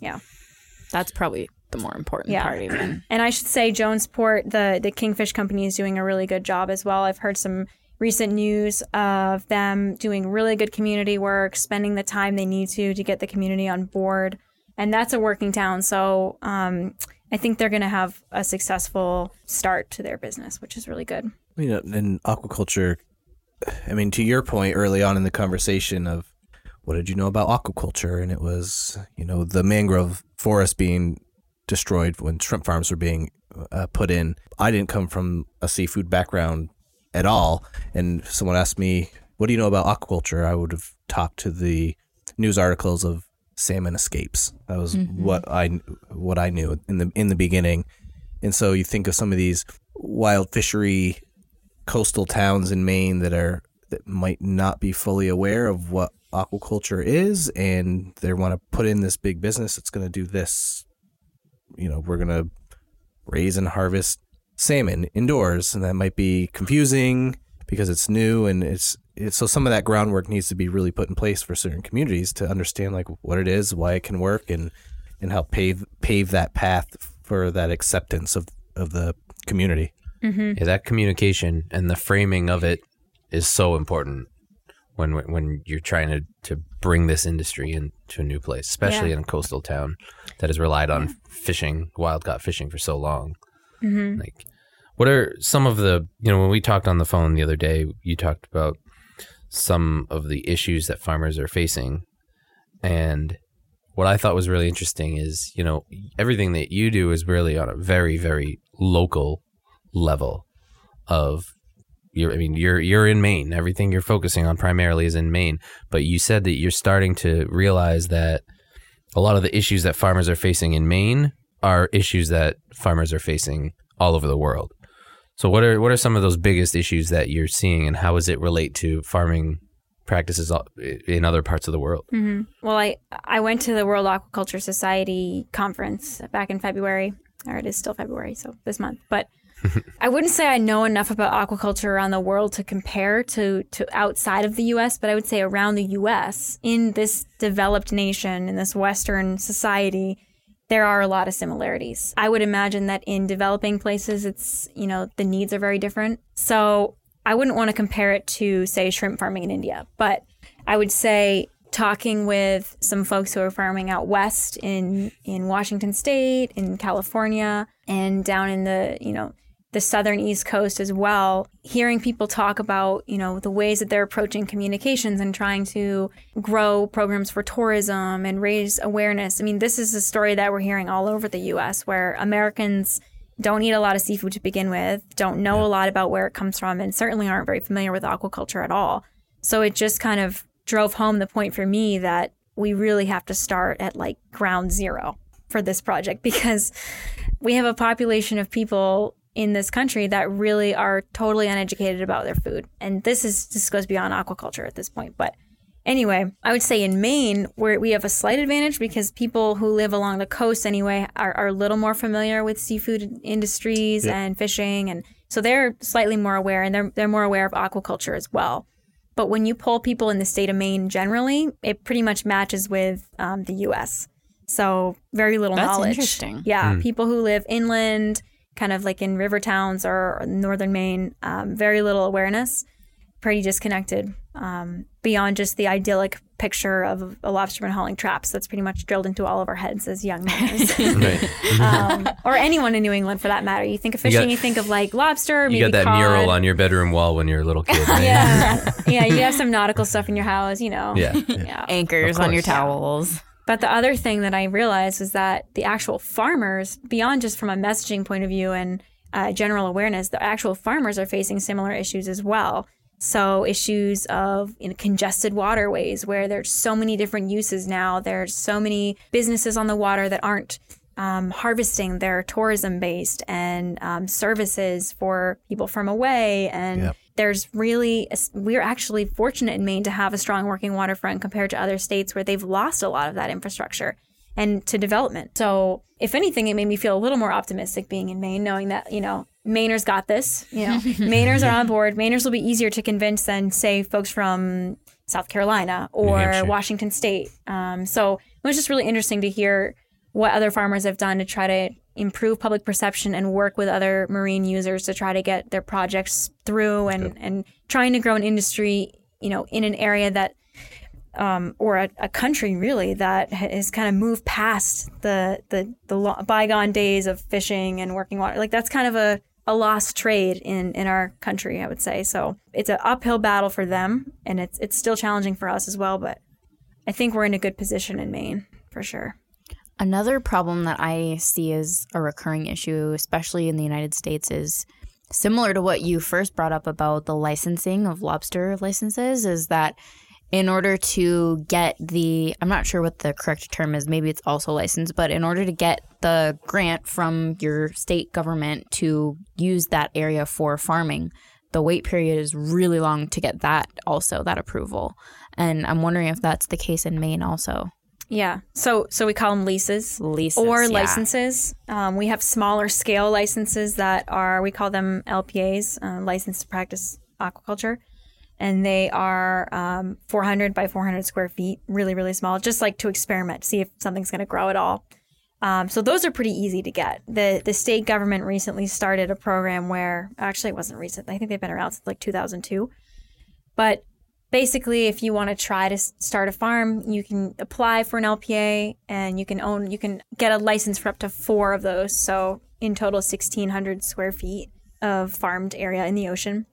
Speaker 7: Yeah.
Speaker 3: That's probably the more important
Speaker 7: Yeah.
Speaker 3: part, even.
Speaker 7: And I should say Jonesport, the the Kingfish company is doing a really good job as well. I've heard some recent news of them doing really good community work, spending the time they need to to get the community on board. And that's a working town. So um, I think they're going to have a successful start to their business, which is really good.
Speaker 2: You know, in aquaculture, I mean, to your point early on in the conversation of what did you know about aquaculture? And it was, you know, the mangrove forest being destroyed when shrimp farms were being uh, put in. I didn't come from a seafood background at all. And someone asked me, what do you know about aquaculture? I would have talked to the news articles of salmon escapes. That was what I what I knew in the in the beginning. And so you think of some of these wild fishery coastal towns in Maine that are that might not be fully aware of what aquaculture is and they want to put in this big business that's going to do this you know we're going to raise and harvest salmon indoors and that might be confusing because it's new and it's, it's so some of that groundwork needs to be really put in place for certain communities to understand like what it is why it can work and and help pave pave that path for that acceptance of of the community. Mm-hmm.
Speaker 1: Yeah, that communication and the framing of it is so important when when you're trying to, to bring this industry into a new place, especially
Speaker 7: Yeah.
Speaker 1: in a coastal town that has relied on fishing, wild caught fishing for so long.
Speaker 7: Mm-hmm.
Speaker 1: Like, what are some of the you know when we talked on the phone the other day, you talked about some of the issues that farmers are facing, and what I thought was really interesting is you know everything that you do is really on a very very local level of you're I mean you're you're in Maine. Everything you're focusing on primarily is in Maine, but you said that you're starting to realize that a lot of the issues that farmers are facing in Maine are issues that farmers are facing all over the world. So what are what are some of those biggest issues that you're seeing and how does it relate to farming practices in other parts of the world? Mm-hmm.
Speaker 7: Well, I I went to the World Aquaculture Society conference back in February, or it is still February, so this month. But I wouldn't say I know enough about aquaculture around the world to compare to to outside of the U.S., but I would say around the U.S. in this developed nation in this Western society. There are a lot of similarities. I would imagine that in developing places, it's, you know, the needs are very different. So I wouldn't want to compare it to, say, shrimp farming in India, but I would say talking with some folks who are farming out west in in Washington State, in California, and down in the you know the southern east coast as well hearing people talk about you know the ways that they're approaching communications and trying to grow programs for tourism and raise awareness. I mean this is a story that we're hearing all over the us where americans don't eat a lot of seafood to begin with don't know a lot about where it comes from and certainly aren't very familiar with aquaculture at all. So it just kind of drove home the point for me that we really have to start at like ground zero for this project because we have a population of people in this country that really are totally uneducated about their food. And this is this goes beyond aquaculture at this point. But anyway, I would say in Maine, where we have a slight advantage because people who live along the coast anyway are, are a little more familiar with seafood industries and fishing and so they're slightly more aware and they're they're more aware of aquaculture as well. But when you poll people in the state of Maine generally, it pretty much matches with um, the U.S. So very little
Speaker 3: That's
Speaker 7: knowledge.
Speaker 3: interesting.
Speaker 7: Yeah, people who live inland, kind of like in river towns or northern Maine, um, very little awareness, pretty disconnected. Um, beyond just the idyllic picture of a lobsterman hauling traps that's pretty much drilled into all of our heads as young men.
Speaker 2: Right.
Speaker 7: um, or anyone in New England for that matter. You think of fishing, you,
Speaker 1: got-
Speaker 7: think of like lobster, maybe
Speaker 1: You got that
Speaker 7: cod.
Speaker 1: mural on your bedroom wall when you're a little kid. Right?
Speaker 7: Yeah, yeah. You have some nautical stuff in your house, you know.
Speaker 1: Yeah.
Speaker 7: yeah.
Speaker 3: Anchors on your towels.
Speaker 7: But the other thing that I realized was that the actual farmers, beyond just from a messaging point of view and uh, general awareness, the actual farmers are facing similar issues as well. So issues of you know, congested waterways, where there's so many different uses now. There's so many businesses on the water that aren't um, harvesting. They're tourism based and um, services for people from away. And
Speaker 2: Yep.
Speaker 7: there's really, we're actually fortunate in Maine to have a strong working waterfront compared to other states where they've lost a lot of that infrastructure and to development. So, if anything, it made me feel a little more optimistic being in Maine, knowing that, you know, Mainers got this. You know, Mainers are on board. Mainers will be easier to convince than, say, folks from South Carolina or Washington State. Um, so, it was just really interesting to hear what other farmers have done to try to improve public perception and work with other marine users to try to get their projects through and, and trying to grow an industry, you know, in an area that um, or a, a country really that has kind of moved past the the the lo- bygone days of fishing and working water. Like that's kind of a a lost trade in in our country, I would say. So it's an uphill battle for them, and it's it's still challenging for us as well. But I think we're in a good position in Maine for sure.
Speaker 3: Another problem that I see as a recurring issue, especially in the United States, is similar to what you first brought up about the licensing of lobster licenses, is that in order to get the, I'm not sure what the correct term is, maybe it's also licensed, but in order to get the grant from your state government to use that area for farming, the wait period is really long to get that also, that approval. And I'm wondering if that's the case in Maine also.
Speaker 7: Yeah. So so we call them leases.
Speaker 3: Leases,
Speaker 7: or
Speaker 3: yeah.
Speaker 7: licenses. Um, we have smaller scale licenses that are we call them LPAs, uh, license to practice aquaculture, and they are um, 400 by 400 square feet, really really small, just like to experiment, see if something's going to grow at all. Um, so those are pretty easy to get. the The state government recently started a program where actually it wasn't recent. I think they've been around since like 2002, but basically if you want to try to start a farm you can apply for an lpa and you can own you can get a license for up to four of those so in total 1600 square feet of farmed area in the ocean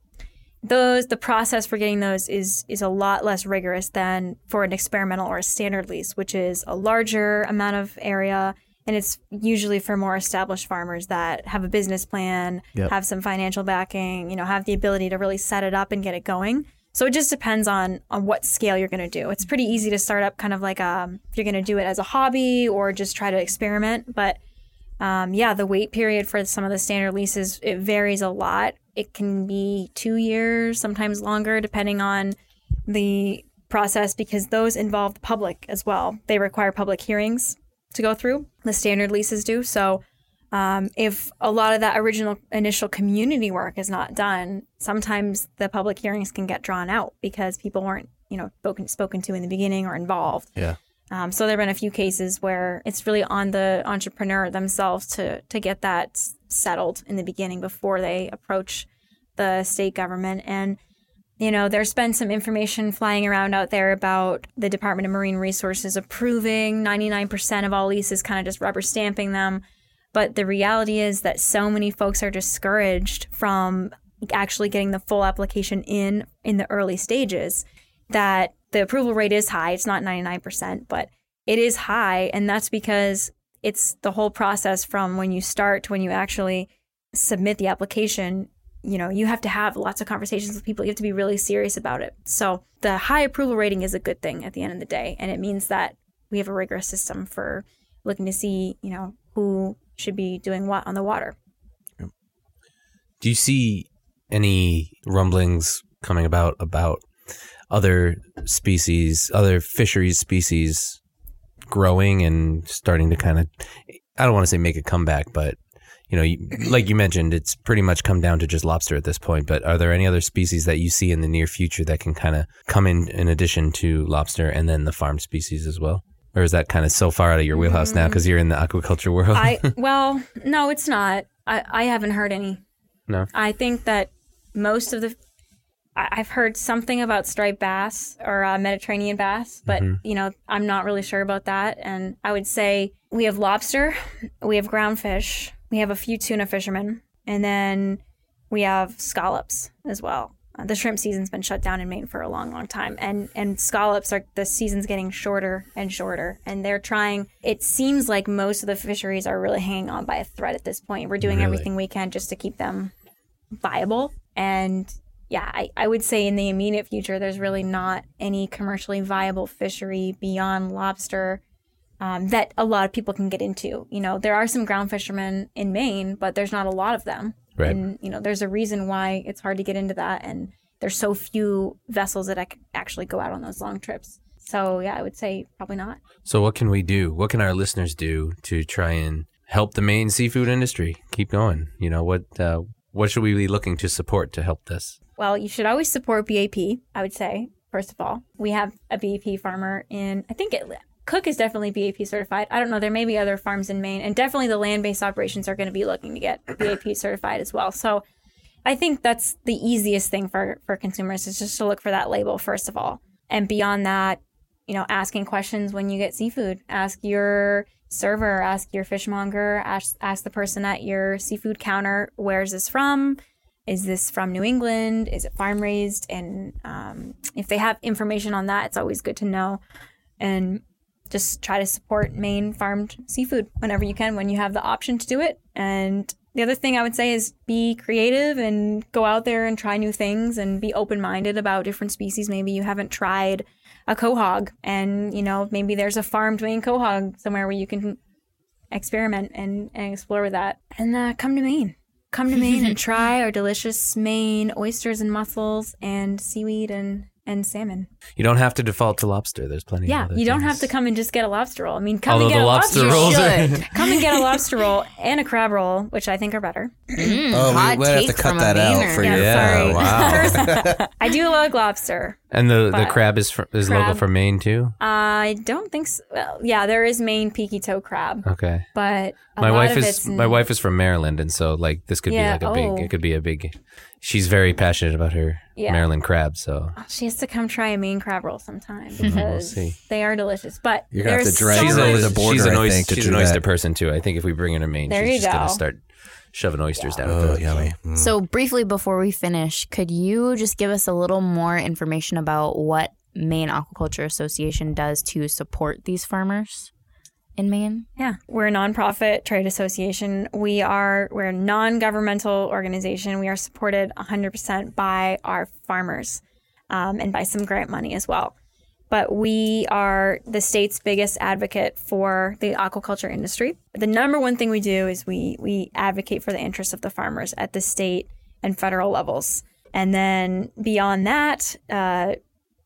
Speaker 7: those the process for getting those is is a lot less rigorous than for an experimental or a standard lease which is a larger amount of area and it's usually for more established farmers that have a business plan
Speaker 2: Yep.
Speaker 7: have some financial backing you know have the ability to really set it up and get it going so it just depends on on what scale you're going to do. It's pretty easy to start up kind of like um if you're going to do it as a hobby or just try to experiment, but um, yeah, the wait period for some of the standard leases it varies a lot. It can be two years, sometimes longer, depending on the process because those involve the public as well. They require public hearings to go through. The standard leases do. So um, if a lot of that original initial community work is not done, sometimes the public hearings can get drawn out because people weren't, you know, spoken spoken to in the beginning or involved.
Speaker 2: Yeah.
Speaker 7: Um, so there have been a few cases where it's really on the entrepreneur themselves to to get that settled in the beginning before they approach the state government. And you know, there's been some information flying around out there about the Department of Marine Resources approving 99% of all leases, kind of just rubber stamping them. But the reality is that so many folks are discouraged from actually getting the full application in in the early stages that the approval rate is high. It's not 99%, but it is high. And that's because it's the whole process from when you start to when you actually submit the application. You know, you have to have lots of conversations with people. You have to be really serious about it. So the high approval rating is a good thing at the end of the day. And it means that we have a rigorous system for looking to see, you know, who should be doing what on the water.
Speaker 1: Do you see any rumblings coming about about other species, other fisheries species growing and starting to kind of I don't want to say make a comeback, but you know, you, like you mentioned, it's pretty much come down to just lobster at this point. But are there any other species that you see in the near future that can kind of come in in addition to lobster and then the farm species as well? Or is that kind of so far out of your wheelhouse now because you're in the aquaculture world?
Speaker 7: I well, no, it's not. I, I haven't heard any.
Speaker 1: No.
Speaker 7: I think that most of the I- I've heard something about striped bass or uh, Mediterranean bass, but you know I'm not really sure about that. And I would say we have lobster, we have ground fish, we have a few tuna fishermen, and then we have scallops as well. Uh, the shrimp season's been shut down in Maine for a long, long time, and and scallops are the season's getting shorter and shorter, and they're trying. It seems like most of the fisheries are really hanging on by a thread at this point. We're doing
Speaker 1: Really?
Speaker 7: everything we can just to keep them viable, and yeah, I, I would say in the immediate future, there's really not any commercially viable fishery beyond lobster um, that a lot of people can get into. You know, there are some ground fishermen in Maine, but there's not a lot of them.
Speaker 1: Right.
Speaker 7: And, you know, there's a reason why it's hard to get into that. And there's so few vessels that ac- actually go out on those long trips. So, yeah, I would say probably not.
Speaker 1: So what can we do? What can our listeners do to try and help the Maine seafood industry keep going? You know, what uh, what should we be looking to support to help this?
Speaker 7: Well, you should always support BAP, I would say, first of all. We have a BAP farmer in, I think it, Cooke is definitely BAP certified. I don't know, there may be other farms in Maine, and definitely the land based operations are going to be looking to get BAP certified as well. So I think that's the easiest thing for, for consumers is just to look for that label, first of all. And beyond that, you know, asking questions when you get seafood. Ask your server, ask your fishmonger, ask, ask the person at your seafood counter, where's this from? Is this from New England? Is it farm raised? And um, if they have information on that, it's always good to know. And just try to support Maine farmed seafood whenever you can, when you have the option to do it. And the other thing I would say is be creative and go out there and try new things and be open minded about different species. Maybe you haven't tried a quahog, and you know maybe there's a farmed Maine quahog somewhere where you can experiment and, and explore with that. And uh, come to Maine. Come to Maine and try our delicious Maine oysters and mussels and seaweed and and salmon.
Speaker 1: You don't have to default to lobster. There's plenty.
Speaker 7: Yeah,
Speaker 1: of other
Speaker 7: you don't
Speaker 1: things.
Speaker 7: have to come and just get a lobster roll. I mean, come
Speaker 1: Although
Speaker 7: and get
Speaker 1: the
Speaker 7: a
Speaker 1: lobster
Speaker 7: lobster
Speaker 1: rolls are-
Speaker 3: should.
Speaker 7: Come and get a lobster roll and a crab roll, which I think are better.
Speaker 3: Mm,
Speaker 2: Oh, we
Speaker 3: hot
Speaker 2: might have to cut that out
Speaker 3: Mainer.
Speaker 2: for you.
Speaker 7: Yeah,
Speaker 1: Yeah,
Speaker 7: sorry.
Speaker 1: wow.
Speaker 7: I do like lobster.
Speaker 1: And the, the crab is fr- is local
Speaker 7: Crab.
Speaker 1: from Maine too.
Speaker 7: I don't think so. Well, yeah, there is Maine peekytoe crab,
Speaker 1: Okay.
Speaker 7: but a
Speaker 1: my
Speaker 7: lot
Speaker 1: wife
Speaker 7: of
Speaker 1: is my
Speaker 7: in-
Speaker 1: wife is from Maryland, and so like this could
Speaker 7: Yeah,
Speaker 1: be like a big.
Speaker 7: oh.
Speaker 1: It could be a big. She's very passionate about her
Speaker 7: Yeah.
Speaker 1: Maryland crab. So
Speaker 7: She has to come try a Maine crab roll sometime because
Speaker 1: We'll see.
Speaker 7: they are delicious. But
Speaker 2: You're gonna have to drag
Speaker 7: so
Speaker 1: she's
Speaker 2: her
Speaker 7: much-
Speaker 2: over the border,
Speaker 1: She's an,
Speaker 2: I
Speaker 1: oyster,
Speaker 2: think, to
Speaker 1: she's an oyster person too. I think if we bring her to Maine,
Speaker 7: There
Speaker 1: she's
Speaker 7: you
Speaker 1: just gonna start shoving oysters down her
Speaker 2: Oh,
Speaker 1: throat.
Speaker 2: yummy. Mm.
Speaker 3: So, briefly before we finish, could you just give us a little more information about what Maine Aquaculture Association does to support these farmers in Maine?
Speaker 7: Yeah, we're a nonprofit trade association. We are we're a non-governmental organization. We are supported 100% by our farmers um, and by some grant money as well. But we are the state's biggest advocate for the aquaculture industry. The number one thing we do is we we advocate for the interests of the farmers at the state and federal levels. And then beyond that, uh,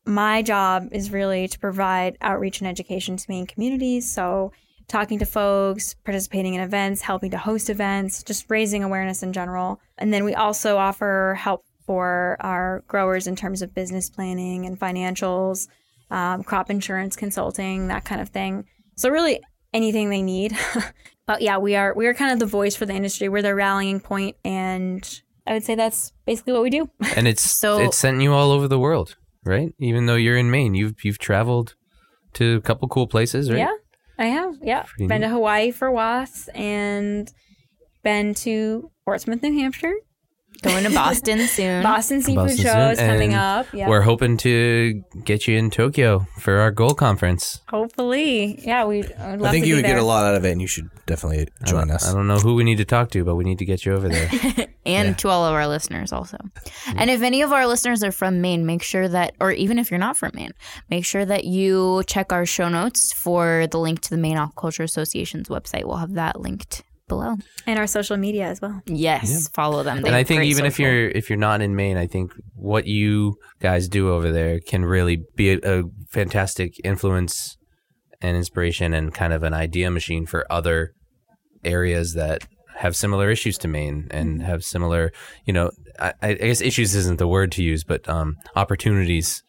Speaker 7: my job is really to provide outreach and education to Maine communities. So, talking to folks, participating in events, helping to host events, just raising awareness in general. And then we also offer help for our growers in terms of business planning and financials, um, crop insurance consulting, that kind of thing. So, really, anything they need. but yeah, we are we are kind of the voice for the industry. We're the rallying point, and I would say that's basically what we do.
Speaker 1: And it's
Speaker 3: So-
Speaker 1: it's sent you all over the world, right? Even though you're in Maine, you've you've traveled to a couple cool places, right?
Speaker 7: Yeah. I have. Yeah.
Speaker 1: Pretty
Speaker 7: been
Speaker 1: neat.
Speaker 7: to Hawaii for WAS and been to Portsmouth, New Hampshire.
Speaker 3: Going to Boston soon.
Speaker 7: Boston Seafood
Speaker 1: Boston
Speaker 7: Show
Speaker 1: soon,
Speaker 7: is coming
Speaker 1: and
Speaker 7: up. Yeah.
Speaker 1: We're hoping to get you in Tokyo for our goal conference.
Speaker 7: Hopefully. Yeah, we I would love
Speaker 2: I think
Speaker 7: to
Speaker 2: you
Speaker 7: be
Speaker 2: would get a lot out of it, and you should definitely
Speaker 1: I
Speaker 2: join
Speaker 1: don't-
Speaker 2: us.
Speaker 1: I don't know who we need to talk to, but we need to get you over there.
Speaker 3: and to all of our listeners also. And if any of our listeners are from Maine, make sure that, or even if you're not from Maine, make sure that you check our show notes for the link to the Maine Aquaculture Association's website. We'll have that linked below.
Speaker 7: and our social media as well.
Speaker 3: Yes, follow them. They
Speaker 1: and I think
Speaker 3: great
Speaker 1: even if you're if you're not in Maine, I think what you guys do over there can really be a, a fantastic influence and inspiration and kind of an idea machine for other areas that have similar issues to Maine and have similar, you know, I, I guess issues isn't the word to use, but um, opportunities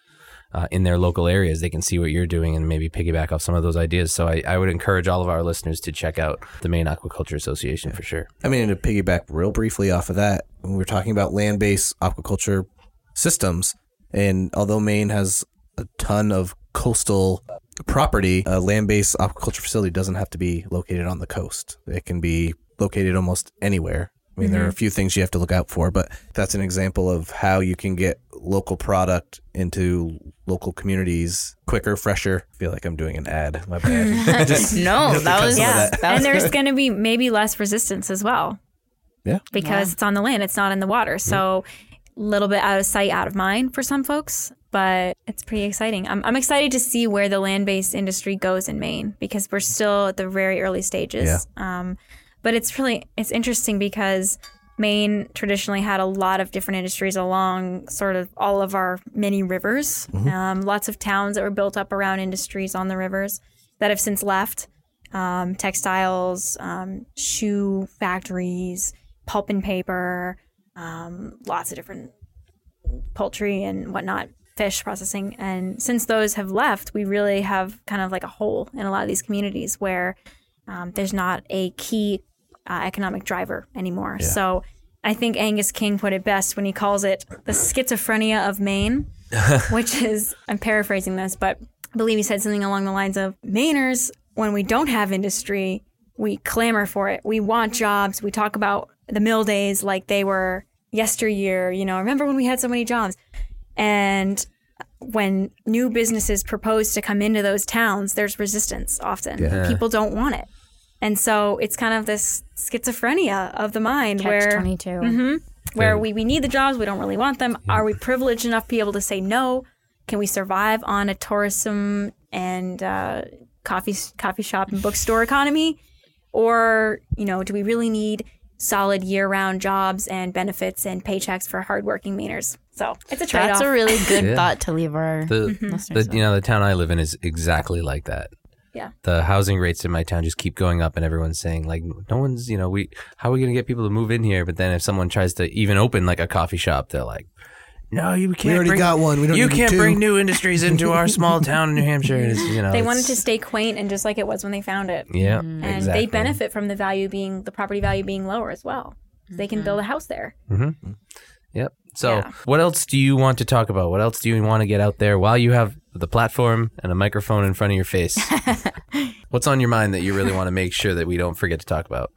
Speaker 1: uh, in their local areas. They can see what you're doing and maybe piggyback off some of those ideas. So I, I would encourage all of our listeners to check out the Maine Aquaculture Association for sure.
Speaker 2: I mean, to piggyback real briefly off of that, when we were talking about land based aquaculture systems, and although Maine has a ton of coastal property, a land based aquaculture facility doesn't have to be located on the coast. It can be located almost anywhere. I mean, there are a mm-hmm. few things you have to look out for, but that's an example of how you can get local product into local communities quicker, fresher. I feel like I'm doing an ad. My bad. Mm. Just-
Speaker 3: no, that was
Speaker 7: Yeah.
Speaker 2: that.
Speaker 3: that was
Speaker 7: and there's going to be maybe less resistance as well.
Speaker 2: Yeah.
Speaker 7: Because it's on the land, it's not in the water. Mm-hmm. So a little bit out of sight, out of mind for some folks, but it's pretty exciting. I'm, I'm excited to see where the land based industry goes in Maine because we're still at the very early stages. Um, but it's really it's interesting because Maine traditionally had a lot of different industries along sort of all of our many rivers. Um, lots of towns that were built up around industries on the rivers that have since left. Um, textiles, um, shoe factories, pulp and paper, um, lots of different poultry and whatnot, fish processing. And since those have left, we really have kind of like a hole in a lot of these communities where um, there's not a key uh, economic driver anymore. So I think Angus King put it best when he calls it the schizophrenia of Maine, which is, I'm paraphrasing this, but I believe he said something along the lines of Mainers, when we don't have industry, we clamor for it. We want jobs. We talk about the mill days like they were yesteryear. You know, remember when we had so many jobs? And when new businesses propose to come into those towns, there's resistance often.
Speaker 2: Yeah.
Speaker 7: People don't want it. And so it's kind of this schizophrenia of the mind
Speaker 3: Catch
Speaker 7: where
Speaker 3: 22.
Speaker 7: Mhm. where we, we need the jobs, we don't really want them. Are we privileged enough to be able to say no? Can we survive on a tourism and uh, coffee coffee shop and bookstore economy, or you know, do we really need solid year round jobs and benefits and paychecks for hardworking Mainers? So it's a trade off.
Speaker 3: That's a really good
Speaker 1: Yeah.
Speaker 3: thought to leave our
Speaker 1: The,
Speaker 3: listeners
Speaker 1: the you know the town I live in is exactly like that.
Speaker 7: Yeah.
Speaker 1: The housing rates in my town just keep going up, and everyone's saying like, no one's you know we how are we gonna get people to move in here? But then if someone tries to even open like a coffee shop, they're like, no, you can't.
Speaker 2: We already
Speaker 1: bring,
Speaker 2: got one. We don't
Speaker 1: you
Speaker 2: need
Speaker 1: can't
Speaker 2: two."
Speaker 1: bring new industries into our small town in New Hampshire. It's, you know,
Speaker 7: they
Speaker 1: it's-
Speaker 7: wanted to stay quaint and just like it was when they found it.
Speaker 1: Yeah,
Speaker 7: And
Speaker 1: exactly.
Speaker 7: they benefit from the value being the property value being lower as well. They can mm-hmm. build a house there. Mm-hmm. Mm-hmm.
Speaker 1: Yep. So,
Speaker 7: Yeah.
Speaker 1: what else do you want to talk about? What else do you want to get out there while you have the platform and a microphone in front of your face? What's on your mind that you really want to make sure that we don't forget to talk about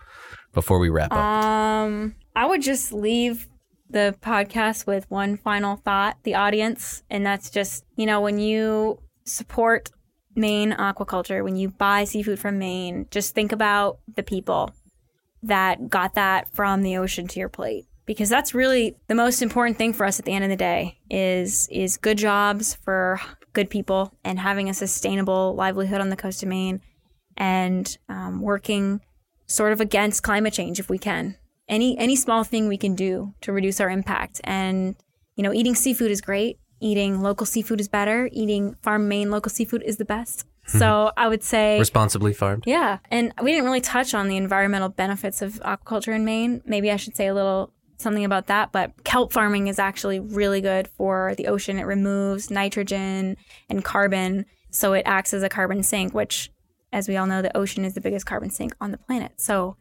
Speaker 1: before we wrap up?
Speaker 7: Um, I would just leave the podcast with one final thought, the audience, and that's just, you know, when you support Maine aquaculture, when you buy seafood from Maine, just think about the people that got that from the ocean to your plate. Because that's really the most important thing for us at the end of the day is is good jobs for good people and having a sustainable livelihood on the coast of Maine and um, working sort of against climate change if we can. Any any small thing we can do to reduce our impact. And you know, eating seafood is great. Eating local seafood is better. Eating farm Maine local seafood is the best. So I would say
Speaker 1: Responsibly farmed.
Speaker 7: yeah, and we didn't really touch on the environmental benefits of aquaculture in Maine. Maybe I should say a little something about that, but kelp farming is actually really good for the ocean. It removes nitrogen and carbon, so it acts as a carbon sink, which as we all know, the ocean is the biggest carbon sink on the planet. So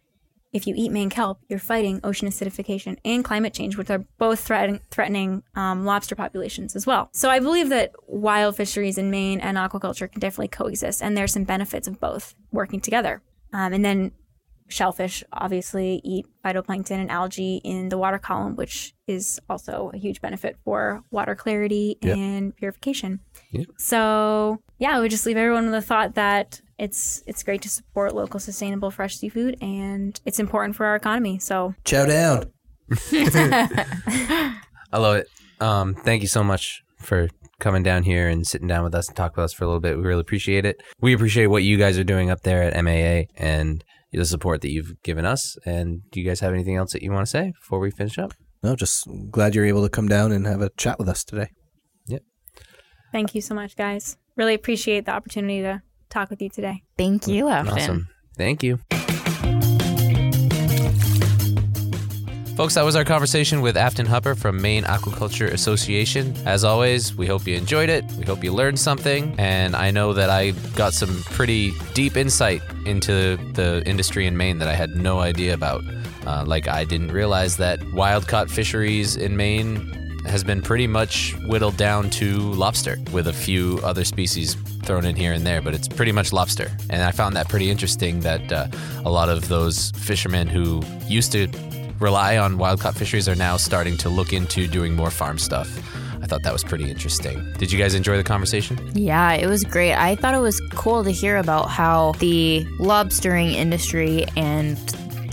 Speaker 7: if you eat Maine kelp, you're fighting ocean acidification and climate change, which are both threaten- threatening um, lobster populations as well. So I believe that wild fisheries in Maine and aquaculture can definitely coexist, and there's some benefits of both working together. Um, and then shellfish obviously eat phytoplankton and algae in the water column, which is also a huge benefit for water clarity
Speaker 2: Yep.
Speaker 7: and purification.
Speaker 1: Yep.
Speaker 7: So yeah, I would just leave everyone with the thought that it's it's great to support local sustainable fresh seafood and it's important for our economy. So
Speaker 2: Chow down.
Speaker 1: I love it. Um, thank you so much for coming down here and sitting down with us and talk with us for a little bit. We really appreciate it. We appreciate what you guys are doing up there at MAA and the support that you've given us. And do you guys have anything else that you want to say before we finish up?
Speaker 2: No, just glad you're able to come down and have a chat with us today. Yep.
Speaker 7: Thank you so much, guys. Really appreciate the opportunity to talk with you today.
Speaker 3: Thank you, Afton.
Speaker 1: Awesome. Thank you. Folks, that was our conversation with Afton Hupper from Maine Aquaculture Association. As always, we hope you enjoyed it. We hope you learned something. And I know that I got some pretty deep insight into the industry in Maine that I had no idea about. Uh, like, I didn't realize that wild caught fisheries in Maine has been pretty much whittled down to lobster with a few other species thrown in here and there, but it's pretty much lobster. And I found that pretty interesting that uh, a lot of those fishermen who used to rely on wild caught fisheries are now starting to look into doing more farm stuff. I thought that was pretty interesting. Did you guys enjoy the conversation?
Speaker 3: Yeah, it was great. I thought it was cool to hear about how the lobstering industry and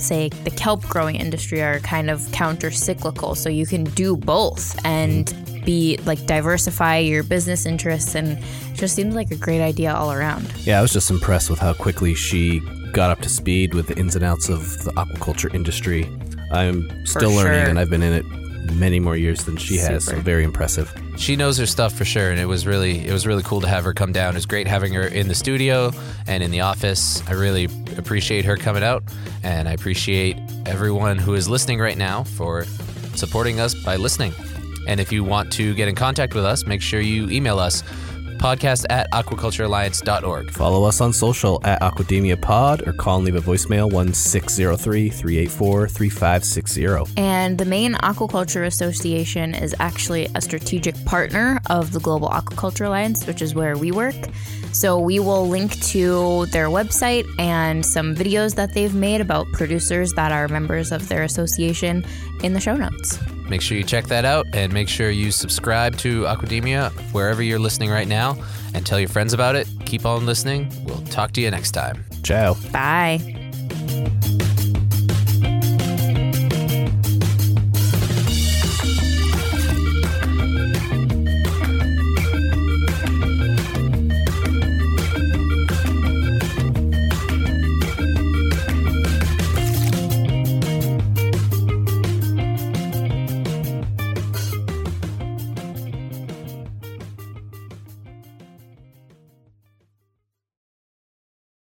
Speaker 3: say the kelp growing industry are kind of counter cyclical. So you can do both and be like diversify your business interests and it just seems like a great idea all around.
Speaker 2: Yeah, I was just impressed with how quickly she got up to speed with the ins and outs of the aquaculture industry. I'm still learning,
Speaker 3: sure.
Speaker 2: and I've been in it many more years than she has. So very impressive.
Speaker 1: She knows her stuff for sure, and it was really it was really cool to have her come down. It was great having her in the studio and in the office. I really appreciate her coming out, and I appreciate everyone who is listening right now for supporting us by listening. And if you want to get in contact with us, make sure you email us podcast at aquaculturealliance.org.
Speaker 2: Follow us on social at Aquademia Pod or call and leave a voicemail 1603 384 3560.
Speaker 3: And the Maine Aquaculture Association is actually a strategic partner of the Global Aquaculture Alliance, which is where we work. So we will link to their website and some videos that they've made about producers that are members of their association in the show notes.
Speaker 1: Make sure you check that out and make sure you subscribe to Aquademia wherever you're listening right now and tell your friends about it. Keep on listening. We'll talk to you next time.
Speaker 2: Ciao.
Speaker 3: Bye.